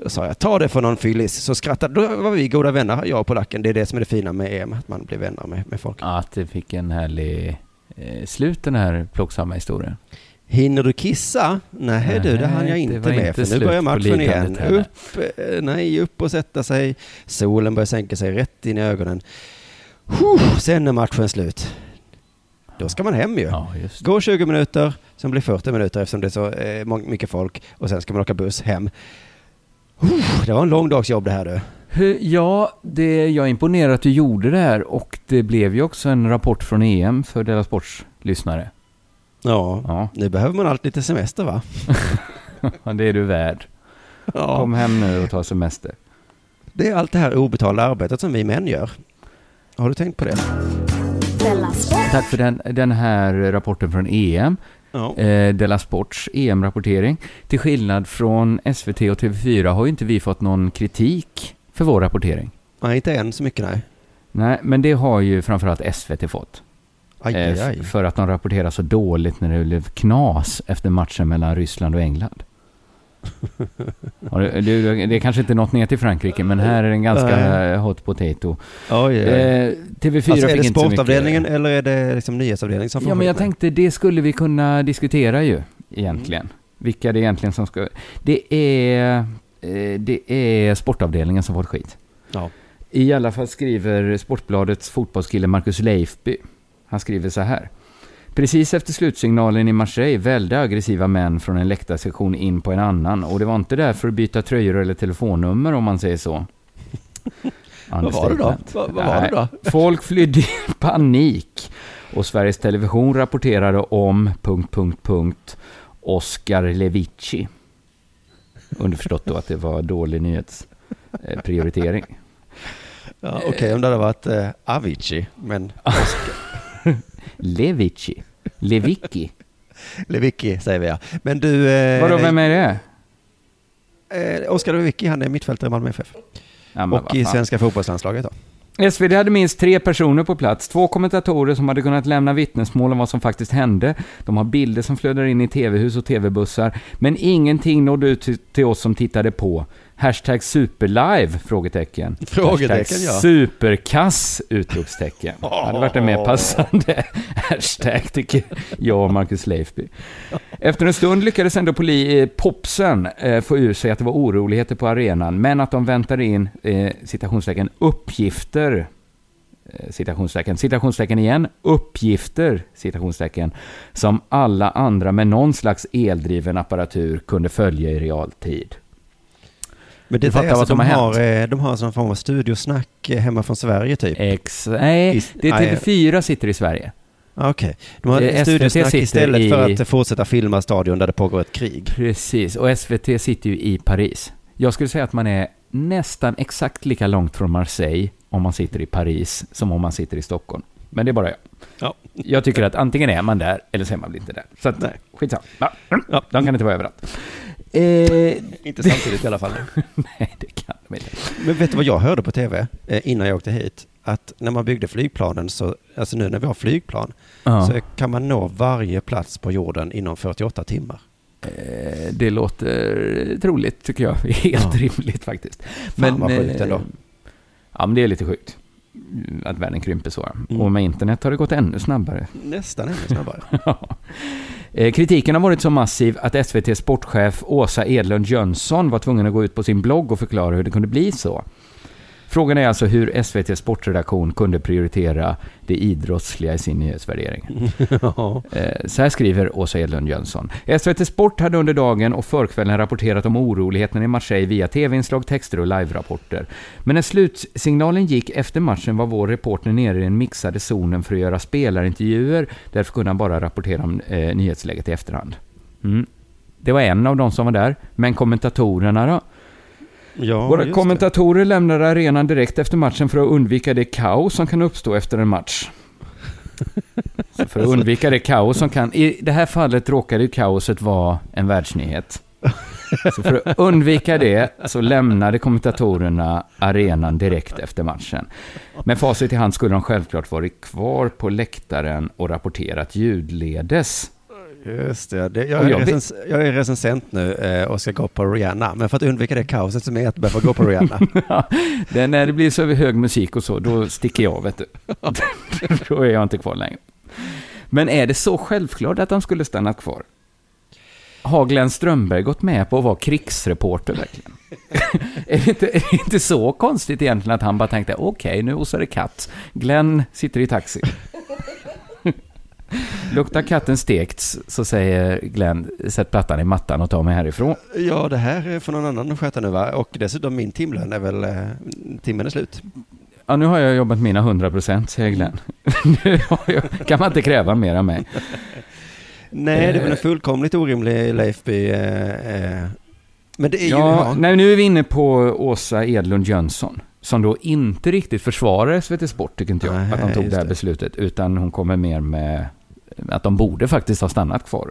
Då sa jag, ta det för någon fyllis. Så skrattade, då var vi goda vänner, jag och polacken. Det är det som är det fina med EM, att man blir vänner med, med folk. Att det fick en härlig eh, slut den här plågsamma historien. Hinner du kissa? Nej du, det hann jag Nej, inte med. inte för nu börjar matchen igen. Upp, eh, nej, upp och sätta sig. Solen börjar sänka sig rätt in i ögonen. Huh, sen är matchen slut. Då ska man hem ju. Ja. Gå 20 minuter, sen blir 40 minuter eftersom det är så eh, mycket folk. Och sen ska man åka buss hem. Det var en lång dags jobb det här du. Ja, det, jag är imponerad att du gjorde det här och det blev ju också en rapport från EM för Della Sports lyssnare. Ja, Ja, nu behöver man allt lite semester va? det är du värd. Ja, Kom hem nu och ta semester. det är allt det här obetalda arbetet som vi män gör. Har du tänkt på det? Tack för den, den här rapporten från EM. Ja. eh, Della Sports EM-rapportering. Till skillnad från SVT och TV4 har ju inte vi fått någon kritik för vår rapportering. Nej, inte än så mycket nej. Nej, men det har ju framförallt SVT fått. Aj, Eh, aj, aj. För att de rapporterar så dåligt när det blev knas efter matchen mellan Ryssland och England. Och det, det, det är kanske inte något ner till Frankrike, men här är det en ganska Nej. hot potato. Oj. Eh, TV4 Alltså, är fick det inte så sportavdelningen eller är det liksom nyhetsavdelningen som får Ja, men jag med? tänkte det skulle vi kunna diskutera ju egentligen. Vilka det är egentligen som ska... Det är, eh, det är sportavdelningen som fått skit. Ja. I alla fall skriver Sportbladets fotbollskille Marcus Leifby. Han skriver så här. Precis efter slutsignalen i Marseille välde aggressiva män från en läktarsektion in på en annan och det var inte där för att byta tröjor eller telefonnummer om man säger så. Vad var det då? Vad, vad var det då? Folk flydde i panik och Sveriges Television rapporterade om... Punkt, punkt, punkt, Oscar Levici. Underförstått då att det var dålig nyhetsprioritering. Ja, Okej, om det hade varit eh, Avicii, men Levici. Levicki. Lewicki säger vi ja. Men du... Eh, Vadå, vem är det? Eh, Oskar Lewicki, han är mittfältare i Malmö FF. Ja, Och i svenska fotbollslandslaget då. SvD hade minst tre personer på plats, två kommentatorer som hade kunnat lämna vittnesmål om vad som faktiskt hände. De har bilder som flödar in i tv-hus och tv-bussar, men ingenting nådde ut till oss som tittade på. Hashtag superlive? Frågetecken. Frågetecken, Hashtag ja. superkass! Utropstecken. Det hade varit en mer passande hashtag tycker jag och Marcus Leifby. Efter en stund lyckades ändå poli, eh, popsen eh, få ur sig att det var oroligheter på arenan, men att de väntade in, eh, citationstecken, uppgifter, eh, citationstecken, citationstecken igen, uppgifter, citationstecken, som alla andra med någon slags eldriven apparatur kunde följa i realtid. Men det är alltså, som de, har har, eh, de har en form av studiosnack eh, hemma från Sverige typ. Ex nej, det är nej. TV4 sitter i Sverige. Ah, Okej, de har Eh, studiosnack istället sitter för i- att fortsätta filma stadion där det pågår ett krig. Precis, och SVT sitter ju i Paris. Jag skulle säga att man är nästan exakt lika långt från Marseille om man sitter i Paris som om man sitter i Stockholm. Men det är bara jag. Ja. Jag tycker att antingen är man där eller så är man inte där. Så att, Nej. skitsamma. Ja. De kan inte vara överallt. Eh, Inte samtidigt i alla fall. nej, det kan de inte. Men vet du vad jag hörde på tv eh, innan jag åkte hit? att när man byggde flygplanen, så, alltså nu när vi har flygplan, Ja. så kan man nå varje plats på jorden inom 48 timmar. Eh, Det låter troligt tycker jag. Helt Ja. rimligt faktiskt. Fan vad sjukt ändå. Ja, men det är lite sjukt. Att världen krymper så. Mm. Och med internet har det gått ännu snabbare. Nästan ännu snabbare. Eh, Eh, kritiken har varit så massiv att SVT sportchef Åsa Edlund Jönsson var tvungen att gå ut på sin blogg och förklara hur det kunde bli så. Frågan är alltså hur SVT sportredaktion kunde prioritera det idrottsliga i sin nyhetsvärdering. ja. Eh, Så här skriver Åsa Edlund Jönsson. SVT Sport hade under dagen och förkvällen rapporterat om oroligheterna i Marseille via tv-inslag, texter och live-rapporter. Men när slutsignalen gick efter matchen var vår reporter nere i den mixade zonen för att göra spelarintervjuer. Därför kunde han bara rapportera om eh, nyhetsläget i efterhand. Mm. Det var en av de som var där. Men kommentatorerna då? Ja Våra kommentatorer lämnade arenan direkt efter matchen för att undvika det kaos som kan uppstå efter en match. Så för att undvika det kaos som kan... I det här fallet råkade ju kaoset vara en världsnyhet. Så för att undvika det så lämnade kommentatorerna arenan direkt efter matchen. Med facit i hand skulle de självklart varit kvar på läktaren och rapporterat ljudledes. Just det. det jag, är jag recens, jag är recensent nu eh, och ska gå på Rihanna. Men för att undvika det kaoset som är att behöva gå på Rihanna. det, när det blir så hög musik och så, då sticker jag, vet du. då är jag inte kvar längre. Men är det så självklart att de skulle stanna kvar? Har Glenn Strömberg gått med på att vara krigsreporter verkligen? är, det inte, är det inte så konstigt egentligen att han bara tänkte, okej, nu osar det katt. Glenn sitter i taxi. Luktar katten stekts, så säger Glenn, sätt plattan i mattan och ta mig härifrån. ja, det här är för någon annan att sköta nu va? Och dessutom min timlön är väl, eh, timmen är slut. Ja, nu har jag jobbat mina 100 procent, säger Glenn. nu jag, kan man inte kräva mer av mig. Nej, det är väl en fullkomligt orimlig Leifby. Eh, eh. Men det är ju... Ja, nej, nu är vi inne på Åsa Edlund Jönsson. Som då inte riktigt försvarar SVT Sport, tycker inte jag, Nej, att de tog det här det. beslutet. Utan hon kommer mer med att de borde faktiskt ha stannat kvar.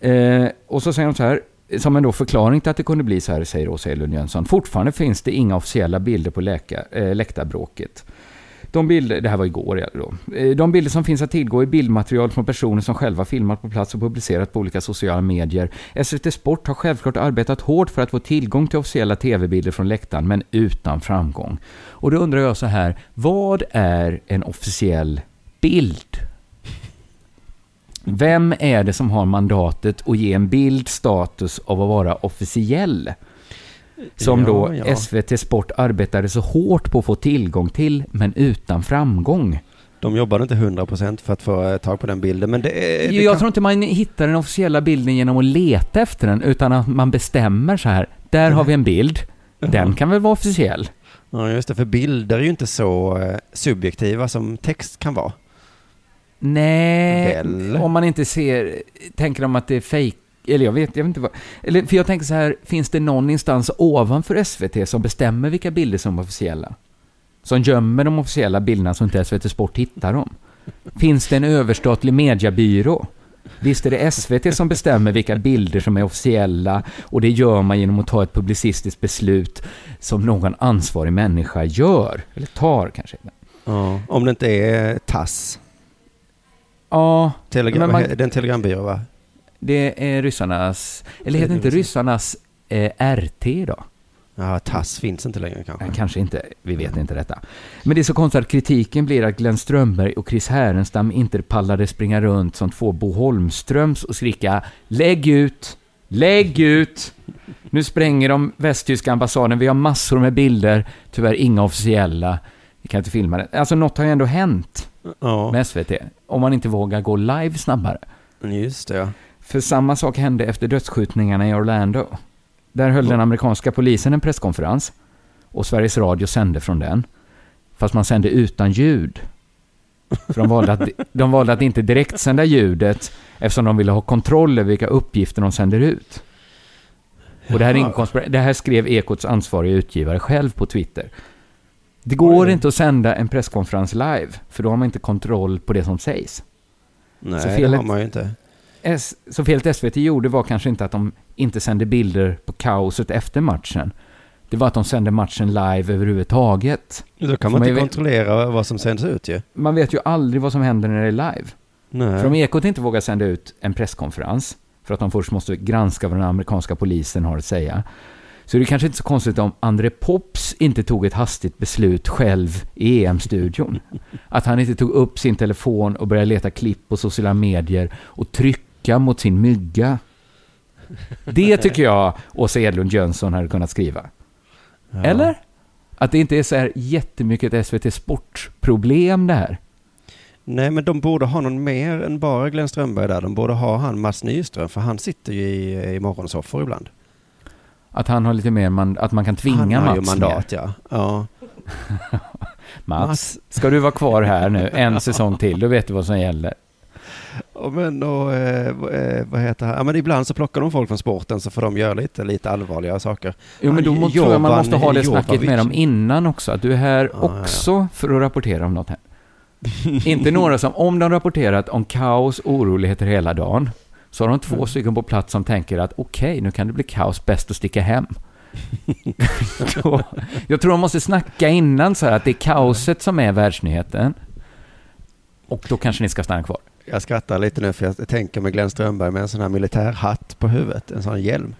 Eh, och så säger hon så här, som en då förklaring till att det kunde bli så här, säger Åsa Edlund Jönsson. Fortfarande finns det inga officiella bilder på läka, eh, läktarbråket. De bilder, det här var igår då. Eh, De bilder som finns att tillgå är bildmaterial från personer som själva filmat på plats och publicerat på olika sociala medier. SVT Sport har självklart arbetat hårt för att få tillgång till officiella tv-bilder från läktaren, men utan framgång. Och då undrar jag så här, vad är en officiell bild? Vem är det som har mandatet att ge en bild status av att vara officiell? Som Ja, då ja. SVT Sport arbetade så hårt på att få tillgång till, men utan framgång. De jobbade inte 100% för att få tag på den bilden, men det. Det jag kan- tror inte man hittar den officiella bilden genom att leta efter den, utan att man bestämmer så här. Där har vi en bild. Den kan väl vara officiell? Ja, just det, för bilder är ju inte så eh, subjektiva som text kan vara. Nej, Väl? om man inte ser, tänker de att det är fake eller jag vet, jag vet inte vad. Eller, för jag tänker så här, finns det någon instans ovanför SVT som bestämmer vilka bilder som är officiella? Som gömmer de officiella bilderna så inte SVT Sport hittar dem? Finns det en överstatlig mediebyrå? Visst är det SVT som bestämmer vilka bilder som är officiella och det gör man genom att ta ett publicistiskt beslut som någon ansvarig människa gör. Eller tar kanske. Ja. Om det inte är TASS. Ja, Telegram, man- Det är en telegrambyrå va? Det är ryssarnas, eller heter inte ryssarnas eh, RT då? Ja, TASS finns inte längre kanske. Nej, Kanske inte, vi vet inte detta. Men det är så konstigt att kritiken blir att Glenn Strömberg och Chris Härenstam inte pallade springa runt som två Bo Holmströms och skrika ”Lägg ut! Lägg ut!” Nu spränger de västtyska ambassaden, vi har massor med bilder, tyvärr inga officiella. Vi kan inte filma det. Alltså något har ju ändå hänt Ja, med SVT, om man inte vågar gå live snabbare. just det. För samma sak hände efter dödsskjutningarna i Orlando. Där höll den amerikanska polisen en presskonferens och Sveriges Radio sände från den. Fast man sände utan ljud. För de valde att, de valde att inte direkt sända ljudet eftersom de ville ha kontroll över vilka uppgifter de sänder ut. Och det här, det här skrev Ekots ansvariga utgivare själv på Twitter. Det går Oj. inte att sända en presskonferens live, för då har man inte kontroll på det som sägs. Nej, Så det felet- har man ju inte. S- så felet SVT gjorde var kanske inte att de inte sände bilder på kaoset efter matchen. det var att de sände matchen live överhuvudtaget. Då kan man man inte kontrollera vad som sänds ut ju. Man vet ju aldrig vad som händer när det är live. Nej. För om Ekot inte vågar sända ut en presskonferens, för att de först måste granska vad den amerikanska polisen har att säga, så är det kanske inte så konstigt om André Pops inte tog ett hastigt beslut själv i EM-studion. Att han inte tog upp sin telefon och började leta klipp på sociala medier och trycka mot sin mygga. Det tycker jag Åsa Edlund Jönsson hade kunnat skriva. Ja. Eller? Att det inte är så här jättemycket ett SVT Sport-problem det här. Nej, men de borde ha någon mer än bara Glenn Strömberg där. De borde ha han Mats Nyström, för han sitter ju i, i morgonsoffor ibland. Att han har lite mer, man, att man kan tvinga han har ju Mats mandat, mer. ja. ja. Mats, ska du vara kvar här nu en säsong till, då vet du vad som gäller. Och men och, eh, eh, vad heter han? Ja, men ibland så plockar de folk från sporten så får de göra lite, lite allvarliga saker. Jo, men då Han- må, tror jag man Jovan måste ha det snacket Jovovic. med dem innan också. Att du är här Ja, ja, också för att rapportera om något här. Inte några som, om de rapporterat om kaos oroligheter hela dagen, så har de två stycken på plats som tänker att okej, nu kan det bli kaos, bäst att sticka hem. Då, jag tror de måste snacka innan så här att det är kaoset som är världsnyheten. Och då kanske ni ska stanna kvar. Jag skrattar lite nu för jag tänker med Glenn Strömberg med en sån här militärhatt på huvudet, en sån hjälm.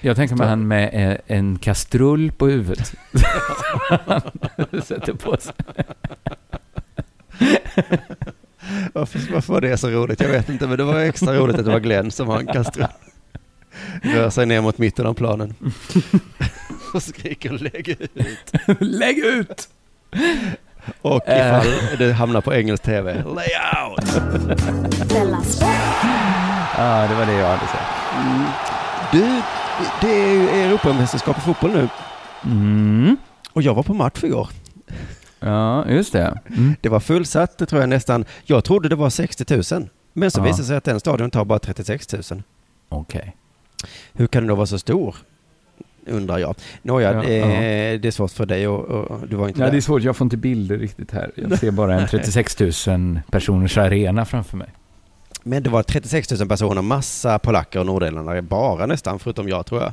Jag tänker mig han med eh, en kastrull på huvudet. Sätter på sig. Varför, varför var det så roligt? Jag vet inte, men det var extra roligt att det var Glenn som har en kastrull. Rör sig ner mot mitten av planen. Och skriker lägg ut. Lägg ut! Och Eh. ifall det hamnar på engelsk tv, lay out! Ja, det var det jag hade sagt. Du, det är ju Europamästerskap i fotboll nu. Mm. Och jag var på match igår. Ja, just det. Mm. Det var fullsatt, det tror jag nästan. Jag trodde det var 60 000. Men så Ja. visade det sig att den stadion tar bara 36 000. Okej. Hur kan den då vara så stor? Undrar jag. Nåja, Ja, det, ja. det är svårt för dig och, och du var inte Ja, där. det är svårt. Jag får inte bilder riktigt här. Jag ser bara en 36 000 personers arena framför mig. Men det var 36 000 personer, massa polacker och nordirländare, bara nästan, förutom jag tror jag.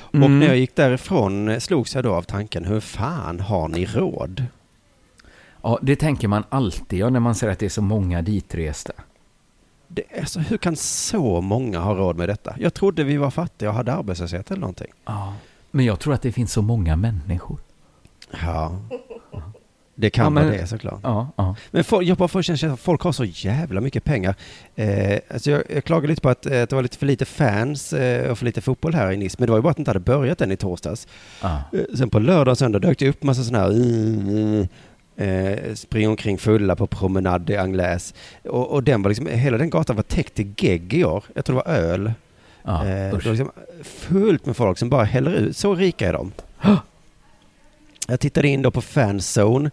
Och Mm. när jag gick därifrån eh, slogs jag då av tanken, hur fan har ni råd? Ja, det tänker man alltid ja, när man ser att det är så många ditresta. Det, alltså, hur kan så många ha råd med detta? Jag trodde vi var fattiga och hade arbetslöshet eller någonting. Ja. Men jag tror att det finns så många människor. Ja, det kan Ja, men- vara det såklart. Ja, ja. Men folk, jag bara får känslan att folk har så jävla mycket pengar. Eh, alltså jag, jag klagar lite på att, eh, att det var lite för lite fans eh, och för lite fotboll här i Nice, men det var ju bara att det inte hade börjat än i torsdags. ja. Eh, Sen på lördag och söndag dök det upp massa sådana här mm, eh, spring omkring fulla på promenade de Anglaise. Och, och den var liksom, hela den gatan var täckt i gegg i år. Jag tror det var öl. ja. eh, det var liksom fullt med folk som bara häller ut. Så rika är de. Jag tittade in då på Fanzone.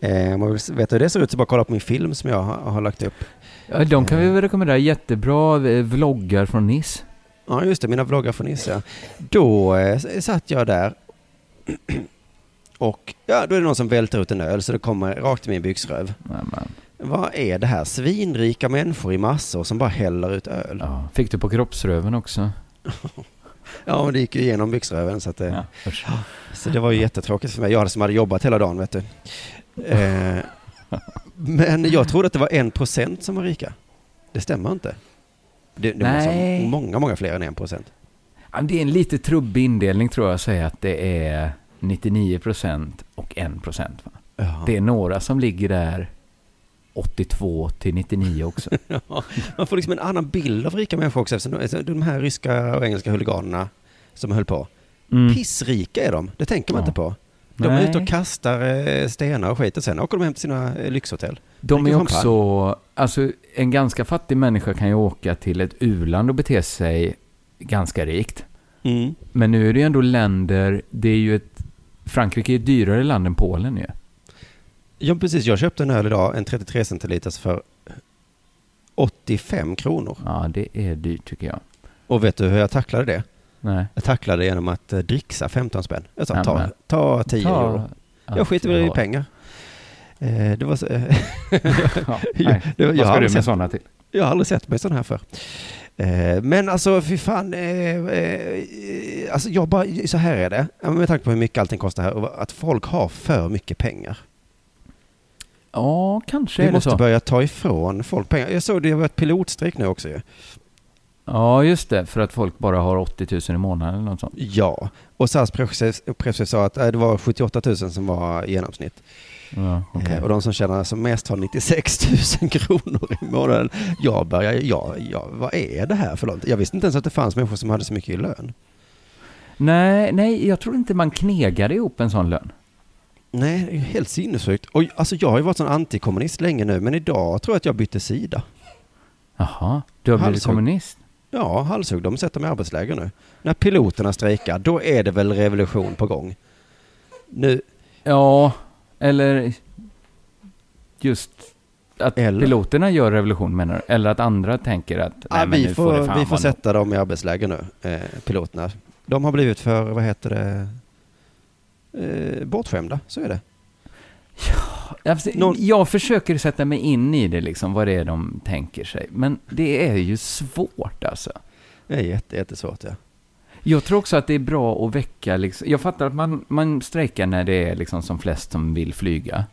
Eh, om man vill veta hur det ser ut så bara kolla på min film som jag har, har lagt upp. Ja, de kan vi väl rekommendera. Jättebra eh, vloggar från Nice. Ja, just det, mina vloggar från Nisse. ja. Då eh, satt jag där och ja, då är det någon som välter ut en öl så det kommer rakt i min byxröv. Nämen. Vad är det här? Svinrika människor i massor som bara häller ut öl. Ja. Fick du på kroppsröven också? Ja, men det gick ju igenom byxröven så att det, Ja, så det var ju jättetråkigt för mig. Jag som hade jobbat hela dagen, vet du. Eh, men jag trodde att det var en procent som var rika. Det stämmer inte. Det, det vara många, många fler än en procent. Ja, Det är en lite trubbig indelning tror jag att säga att det är 99% och 1%. Va? Ja. Det är några som ligger där 82 till 99 också. Ja, man får liksom en annan bild av rika människor också. eftersom de- De här ryska och engelska huliganerna som höll på. Mm. Pissrika är de, det tänker man Ja. inte på. De är Nej. ute och kastar eh, stenar och skit och sen åker de hem till sina eh, lyxhotell. De är också, alltså en ganska fattig människa kan ju åka till ett u-land och bete sig ganska rikt. Mm. Men nu är det ju ändå länder, det är ju ett, Frankrike är ett dyrare land än Polen ju. Ja, precis. Jag köpte en öl idag, en 33 centiliters för 85 kronor. Ja, det är dyrt tycker jag. Och vet du hur jag tacklade det? Nej. Jag tacklade genom att eh, dricksa 15 spänn. Jag sa, ta, ta 10 euro. Jag skiter väl i pengar. Eh, det var så, Ja, Ja, nej. det var- jag Vad ska du med sett- sådana till? jag har aldrig sett mig sån här för. Eh, men alltså, fy fan. Eh, eh, alltså, jag bara, så här är det. Med tanke på hur mycket allting kostar här. Att folk har för mycket pengar. Ja, kanske Vi är det måste så. börja ta ifrån folk pengar. Jag såg det var ett pilotstrejk nu också ju. Ja, just det. För att folk bara har 80 000 i månaden eller något sånt. Ja, och SAS presschef sa att det var 78 000 som var genomsnitt. Ja, okej. Eh, Och de som tjänar som mest har 96 000 kronor i månaden. Jag börjar, ja, ja, vad är det här för något? Jag visste inte ens att det fanns människor som hade så mycket i lön. Nej, nej, jag tror inte man knegade ihop en sån lön. Nej, det är ju helt sinnessjukt. Och alltså jag har ju varit sån antikommunist länge nu, men idag tror jag att jag bytte sida. Jaha, du har blivit Halshugg. kommunist? Ja, halshugg, de sätter mig i arbetsläger nu. När piloterna strejkar, då är det väl revolution på gång. Nu, Ja, eller just att Eller? piloterna gör revolution menar du? Eller att andra tänker att ja, nej, men vi nu får, det fan vi får vara nog. sätta dem i arbetsläger nu, eh, piloterna. De har blivit för, vad heter det, eh, bortskämda, så är det. Alltså, Någon- Jag försöker sätta mig in i det, liksom, vad det är de tänker sig. Men det är ju svårt alltså. Det är jätte, jättesvårt ja. Jag tror också att det är bra att väcka, liksom, jag fattar att man, man strejkar när det är liksom som flest som vill flyga.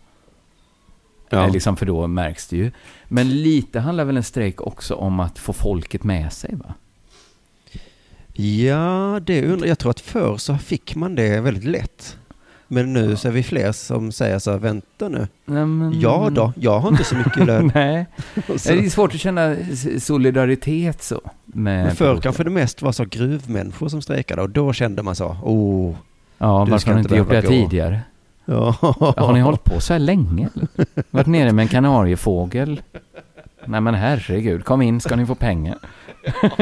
Ja. Eh, Liksom, för då märks det ju. Men lite handlar väl en strejk också om att få folket med sig va? Ja, det undrar jag. tror att förr så fick man det väldigt lätt. Men nu så är vi fler som säger så här, vänta nu. Nej, men... Ja då, jag har inte så mycket lön. Nej, så- det är svårt att känna solidaritet så. Med Men förr kanske det mest var så gruvmänniskor som strejkade och då kände man så, oh, Ja, varför har ni inte gjort det gå. tidigare? ja. Har ni hållit på så här länge? Varit nere med en kanariefågel? Nej men herregud, kom in ska ni få pengar.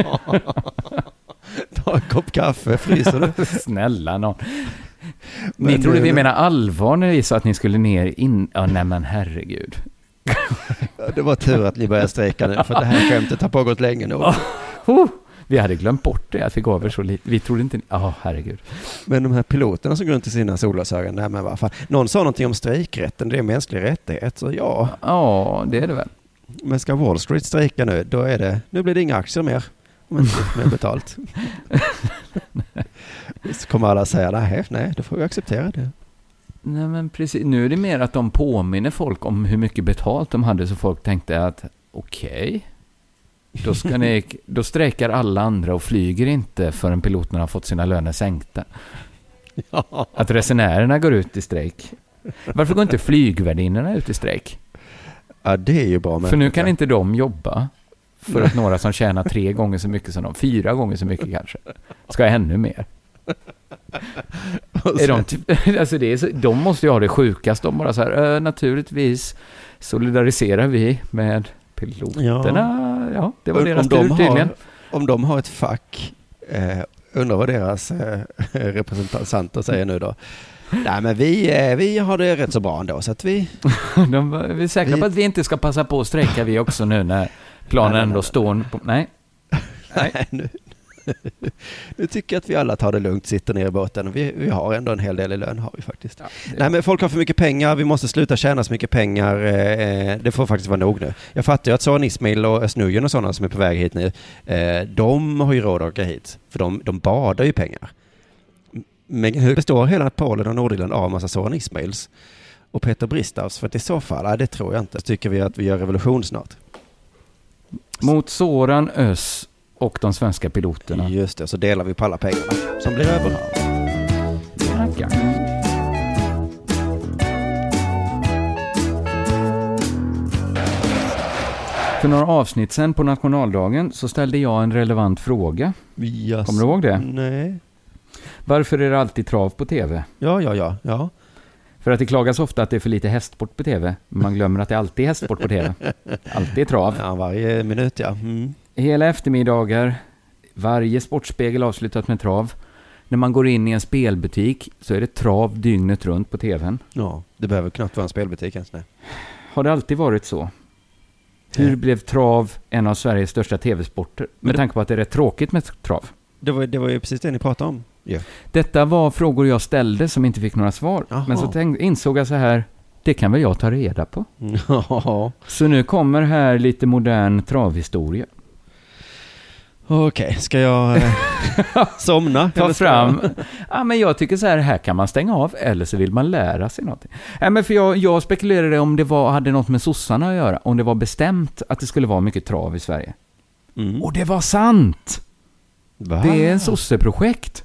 Ta en kopp kaffe, fryser du? Snälla nån. Ni trodde vi eh, menade allvar när vi sa att ni skulle ner in... Ja, nej men herregud. Det var tur att ni började strejka nu, för det här skämtet har pågått länge nu. Oh, vi hade glömt bort det, att vi gav er så lite. Vi trodde inte... Ja, herregud. Men de här piloterna som går runt i sina solglasögon, nej men vad fan. Någon sa någonting om strejkrätten, det är mänsklig rättighet, så ja. Ja, det är det väl. Men ska Wall Street strejka nu, då är det, nu blir det inga aktier mer. Om inte mer betalt. Så kommer alla säga, nej, nej, då får vi acceptera det. Nej men precis, nu är det mer att de påminner folk om hur mycket betalt de hade så folk tänkte att okej, då, ska ni, då strejkar alla andra och flyger inte förrän piloterna har fått sina löner sänkta. Att resenärerna går ut i strejk. Varför går inte flygvärdinnorna ut i strejk? Ja, det är ju bra. För nu kan ja. inte de jobba. För att några som tjänar tre gånger så mycket som de, fyra gånger så mycket kanske, ska ha ännu mer. Är de, typ, alltså det är så, de måste ju ha det sjukast. De bara så här, "Eh, naturligtvis solidariserar vi med piloterna. Ja, det var Om- deras om de tur har- tydligen. Om de har ett fack, eh, undrar vad deras eh, representanter säger nu då. Nej men vi, eh, vi har det rätt så bra ändå så att vi... De vi är säkra Vi- på att vi inte ska passa på att strejka vi också nu när planen Nej, nej, ändå nej. står på... Nej. Nej. nu, nu tycker jag att vi alla tar det lugnt, sitter ner i båten. Vi, vi har ändå en hel del i lön har vi faktiskt. Nej men folk har för mycket pengar, vi måste sluta tjäna så mycket pengar. Eh, det får faktiskt vara nog nu. Jag fattar ju att Soran Ismail och Özz och sådana som är på väg hit nu, eh, de har ju råd att åka hit. För de, de badar ju pengar. Men hur består hela Polen och Nordirland av en massa Soran Ismails och Peter Bristavs? För att i så fall, nej, det tror jag inte. Så tycker vi att vi gör revolution snart. Mot Soran, Ös och de svenska piloterna. Just det, så delar vi på alla pengarna som blir över. Tackar. För några avsnitt sen på nationaldagen så ställde jag en relevant fråga. Yes. Kommer du ihåg det? Nej. Varför är det alltid trav på tv? Ja, ja, ja, ja. För att det klagas ofta att det är för lite hästsport på tv. Men man glömmer att det alltid är hästsport på tv. Alltid är trav. ja varje minut ja. Mm. Hela eftermiddagar, varje sportspegel avslutat med trav. När man går in i en spelbutik så är det trav dygnet runt på tvn. Ja, det behöver knappt vara en spelbutik ens. Nej. Har det alltid varit så? Hur Nej. blev trav en av Sveriges största tv-sporter? Men Med det- tanke på att det är rätt tråkigt med trav. Det, var, det var ju precis det ni pratade om. Ja. Detta var frågor jag ställde som inte fick några svar. Jaha. Men så tänk, insåg jag så här, det kan väl jag ta reda på. Så nu kommer här lite modern travhistoria. Okej, ska jag eh, somna? Ta fram. Ja, men jag tycker så här, här kan man stänga av, eller så vill man lära sig någonting. Nej, men för jag, jag spekulerade om det var, hade något med sossarna att göra, om det var bestämt att det skulle vara mycket trav i Sverige. Mm. Och det var sant! Va? Det är en sosseprojekt.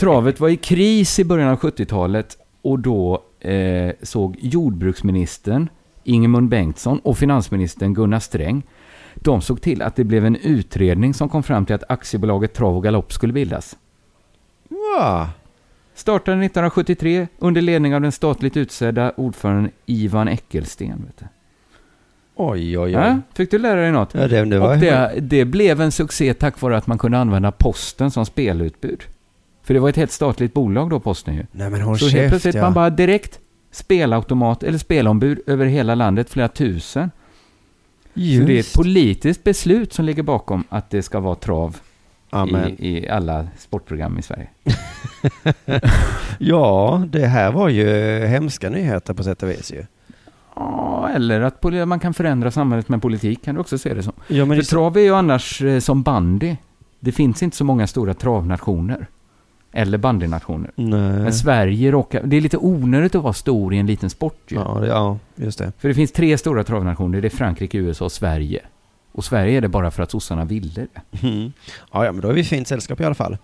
Travet var i kris i början av 70-talet och då eh, såg jordbruksministern Ingemund Bengtsson och finansministern Gunnar Sträng de såg till att det blev en utredning som kom fram till att aktiebolaget Trav och Galopp skulle bildas. Va? Startade 1973 under ledning av den statligt utsedda ordföranden Ivan Eckelsten. Vet du. Oj, oj, oj. Ja, fick du lära dig något? Ja, det, det var Och det, det blev en succé tack vare att man kunde använda posten som spelutbud. För det var ett helt statligt bolag då, posten ju. Nej men håll Så helt plötsligt ja. man bara direkt spelautomat eller spelombud över hela landet, flera tusen. Så det är ett Just. politiskt beslut som ligger bakom att det ska vara trav Amen. i, i alla sportprogram i Sverige. Ja, det här var ju hemska nyheter på sätt och vis ju. Ja, eller att man kan förändra samhället med politik, kan du också se det som. Ja, För trav är ju annars eh, som bandy. Det finns inte så många stora travnationer. Eller bandynationer. Nej. Men Sverige råkar... Det är lite onödigt att vara stor i en liten sport ju. Ja, det- ja, just det. För det finns tre stora travnationer. Det är Frankrike, USA och Sverige. Och Sverige är det bara för att sossarna ville det. Mm. Ja, ja, men då är vi fint sällskap i alla fall.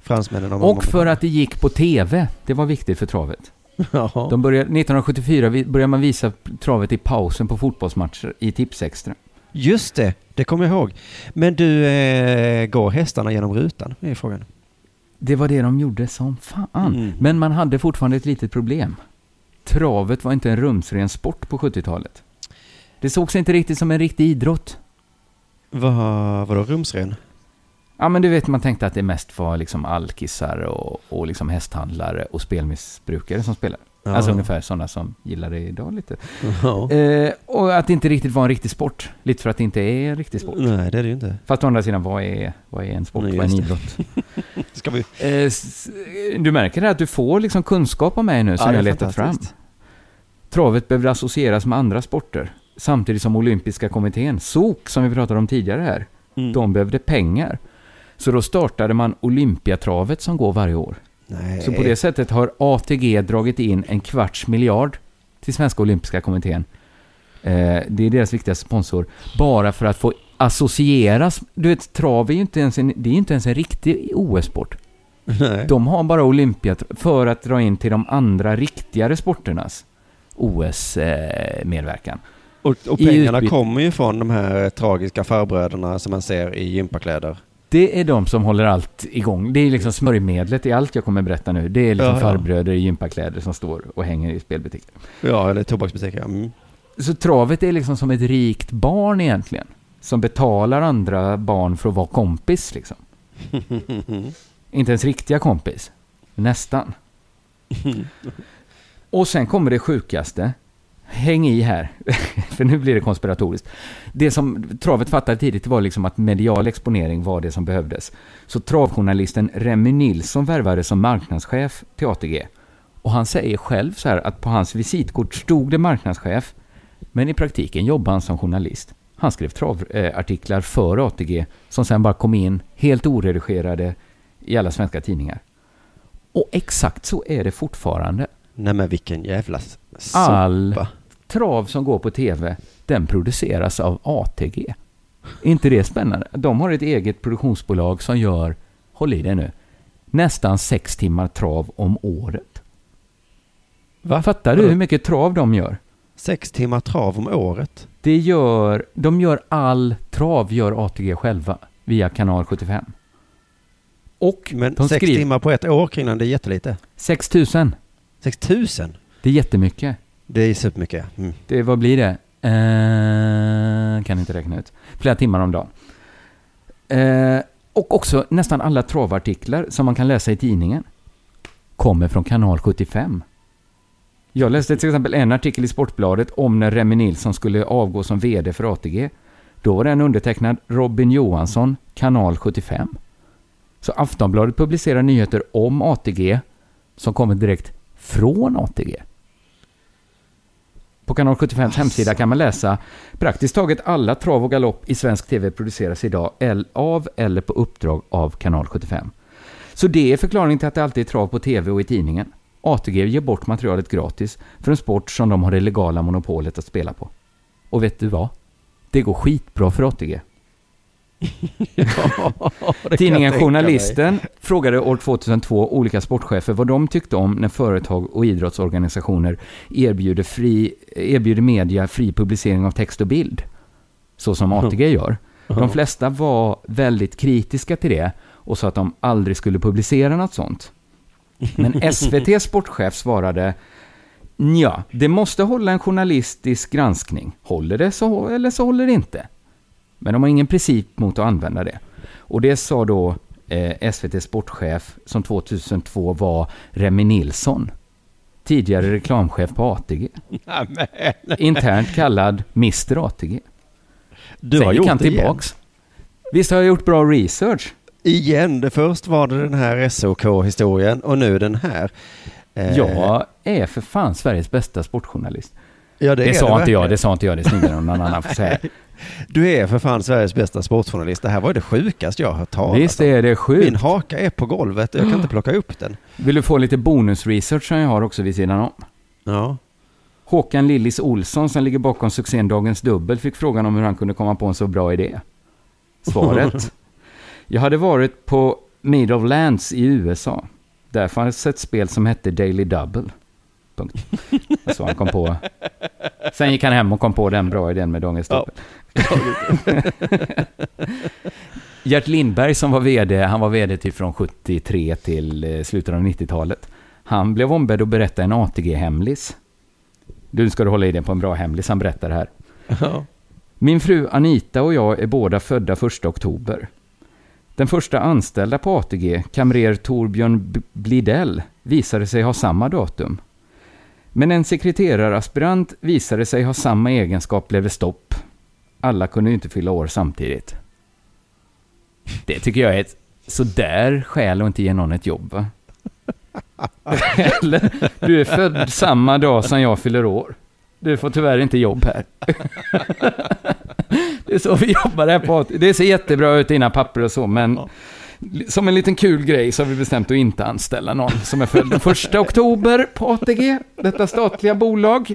Fransmännen och Och för att det gick på TV. Det var viktigt för travet. Ja. De började, 1974 vi- började man visa travet i pausen på fotbollsmatcher i Tipsextra. Just det, det kommer jag ihåg. Men du, eh, går hästarna genom rutan? är frågan. Det var det de gjorde som fan. Mm. Men man hade fortfarande ett litet problem. Travet var inte en rumsren sport på 70-talet. Det sågs inte riktigt som en riktig idrott. Vad, vadå rumsren? Ja, men du vet, man tänkte att det mest var liksom alkisar och, och liksom hästhandlare och spelmissbrukare som spelade. Ja. Alltså ungefär sådana som gillar det idag lite. Ja. Eh, och att det inte riktigt var en riktig sport. Lite för att det inte är en riktig sport. Nej, det är det ju inte. Fast å andra sidan, vad är, vad är en sport? Nej, vad är en idrott? Ska vi... Eh, du märker det att du får liksom kunskap om mig nu som Ja, jag letat fram. Travet behövde associeras med andra sporter. Samtidigt som olympiska kommittén, SOK, som vi pratade om tidigare här, Mm. de behövde pengar. Så då startade man Olympiatravet som går varje år. Nej. Så på det sättet har ATG dragit in en kvarts miljard till Svenska Olympiska Kommittén. Eh, det är deras viktigaste sponsor. Bara för att få associeras. Du vet, trav är ju inte ens en, det är inte ens en riktig OS-sport. Nej. De har bara Olympia för att dra in till de andra riktigare sporternas OS-medverkan. Och, och pengarna kommer ju från de här tragiska farbröderna som man ser i gympakläder. Det är de som håller allt igång. Det är liksom smörjmedlet i allt jag kommer berätta nu. Det är liksom Ja, ja. farbröder i gympakläder som står och hänger i spelbutiker. Ja, eller tobaksbutiker. Mm. Så travet är liksom som ett rikt barn egentligen. Som betalar andra barn för att vara kompis liksom. Inte ens riktiga kompis. Nästan. Och sen kommer det sjukaste. Häng i här, för nu blir det konspiratoriskt. Det som travet fattade tidigt var liksom att medial exponering var det som behövdes. Så travjournalisten Remy Nilsson värvades som marknadschef till ATG. Och han säger själv så här att på hans visitkort stod det marknadschef, men i praktiken jobbade han som journalist. Han skrev travartiklar för ATG som sen bara kom in helt oredigerade i alla svenska tidningar. Och exakt så är det fortfarande. Nej men vilken jävla sopa. All trav som går på tv, den produceras av ATG. Är inte det spännande? De har ett eget produktionsbolag som gör, håll i det nu, nästan sex timmar trav om året. Va? Fattar du hur mycket trav de gör? Sex timmar trav om året. Det gör, de gör all trav, gör ATG själva, via kanal 75. Och Men de sex skriver timmar på ett år kring den, det är jättelite. 6000. Sex tusen? Det är jättemycket. Det är supermycket. Mm. Det, vad blir det? Eh, kan inte räkna ut. Flera timmar om dagen. Eh, och också nästan alla travartiklar som man kan läsa i tidningen kommer från kanal 75. Jag läste till exempel en artikel i Sportbladet om när Remi Nilsson skulle avgå som VD för ATG. Då var den undertecknad Robin Johansson, kanal 75. Så Aftonbladet publicerar nyheter om ATG som kommer direkt från ATG. På Kanal 75s hemsida kan man läsa praktiskt taget alla trav och galopp i svensk tv produceras idag av eller på uppdrag av Kanal 75. Så det är förklaringen till att det alltid är trav på tv och i tidningen. ATG ger bort materialet gratis för en sport som de har det legala monopolet att spela på. Och vet du vad? Det går skitbra för ATG. Kan Tidningen Journalisten frågade år 2002 olika sportchefer vad de tyckte om när företag och idrottsorganisationer erbjuder, fri, erbjuder media fri publicering av text och bild. Så som ATG gör. De flesta var väldigt kritiska till det och sa att de aldrig skulle publicera något sånt. Men SVTs sportchef svarade Ja, det måste hålla en journalistisk granskning. Håller det så eller så håller det inte. Men de har ingen princip mot att använda det. Och det sa då eh, SVT sportchef som 2002 var Remi Nilsson. Tidigare reklamchef på ATG. Internt kallad Mr ATG. Du Sen har gick gjort han det igen. tillbaks. Visst har jag gjort bra research? Igen, det först var det den här SOK-historien och nu den här. Eh, Jag är för fan Sveriges bästa sportjournalist. ja, Det, är sa inte verkligen. jag, det sa inte jag, det sniggade någon annan får säga. Du är för fan Sveriges bästa sportjournalist. Det här var ju det sjukaste jag har hört talas Visst om. är det Min sjukt. haka är på golvet jag kan inte plocka upp den. Vill du få lite bonusresearch som jag har också vid sidan om? Ja. Håkan Lillis Olsson som ligger bakom succén Dagens Dubbel fick frågan om hur han kunde komma på en så bra idé. Svaret? jag hade varit på Meadowlands i USA. Där fanns ett spel som hette Daily Double. Punkt. Så han kom på. Sen gick han hem och kom på den bra idén med Dagens Ja. Gert Lindberg som var vd, han var vd till från 73 till eh, slutet av 90-talet. Han blev ombedd att berätta en ATG-hemlis. Du ska du hålla i dig på en bra hemlis, han berättar här. Ja. Min fru Anita och jag är båda födda 1 oktober. Den första anställda på ATG, kamrer Torbjörn B- Blidell, visade sig ha samma datum. Men en sekreteraraspirant visade sig ha samma egenskap blev det stopp. Alla kunde ju inte fylla år samtidigt. Det tycker jag är ett sådär skäl att inte ge någon ett jobb va? Eller, du är född samma dag som jag fyller år. Du får tyvärr inte jobb här. Det är så vi jobbar här på. Det ser jättebra ut dina papper och så, men som en liten kul grej så har vi bestämt att inte anställa någon som är född den första oktober på ATG, detta statliga bolag.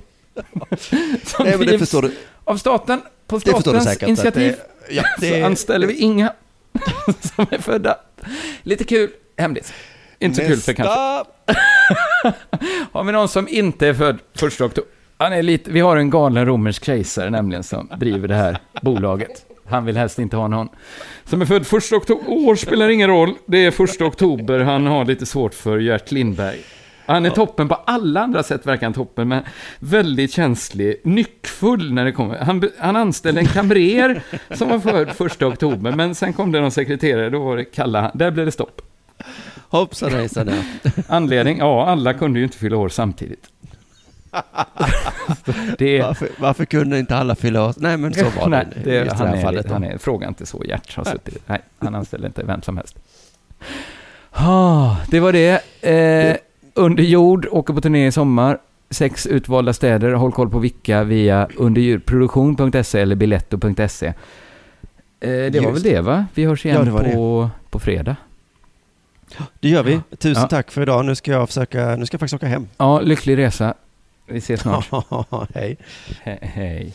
Som Nej, men det förstår du. av staten, på statens initiativ. Det, ja, Så det, anställer vi inga som är födda. Lite kul, hemligt. Inte så kul för kanske. Har vi någon som inte är född första oktober? Han är lite, vi har en galen romersk kejsare nämligen som driver det här bolaget. Han vill helst inte ha någon som är född första oktober. År spelar ingen roll. Det är första oktober. Han har lite svårt för Gert Lindberg. Han är toppen på alla andra sätt, verkar han toppen, men väldigt känslig, nyckfull när det kommer. Han, han anställde en kamrer som var född första oktober, men sen kom det någon sekreterare, då var det kalla, där blev det stopp. Hoppsan hejsan. ja. Anledning? Ja, alla kunde ju inte fylla år samtidigt. det. Varför, varför kunde inte alla fylla år? Nej, men så var Nej, det, det, just i han, det här är, fallet. han är, fråga inte så, Gert har suttit. Nej, han anställer inte vem som helst. Ah, det var det. Eh, under jord, åker på turné i sommar. Sex utvalda städer. Håll koll på vilka via underjordproduktion.se eller biletto.se. Eh, det var Just väl det va? Vi hörs igen Ja, det var på, på fredag. Det gör vi. Tusen Ja. tack för idag. Nu ska jag försöka, nu ska jag faktiskt åka hem. Ja, lycklig resa. Vi ses snart. Hej. He- hej.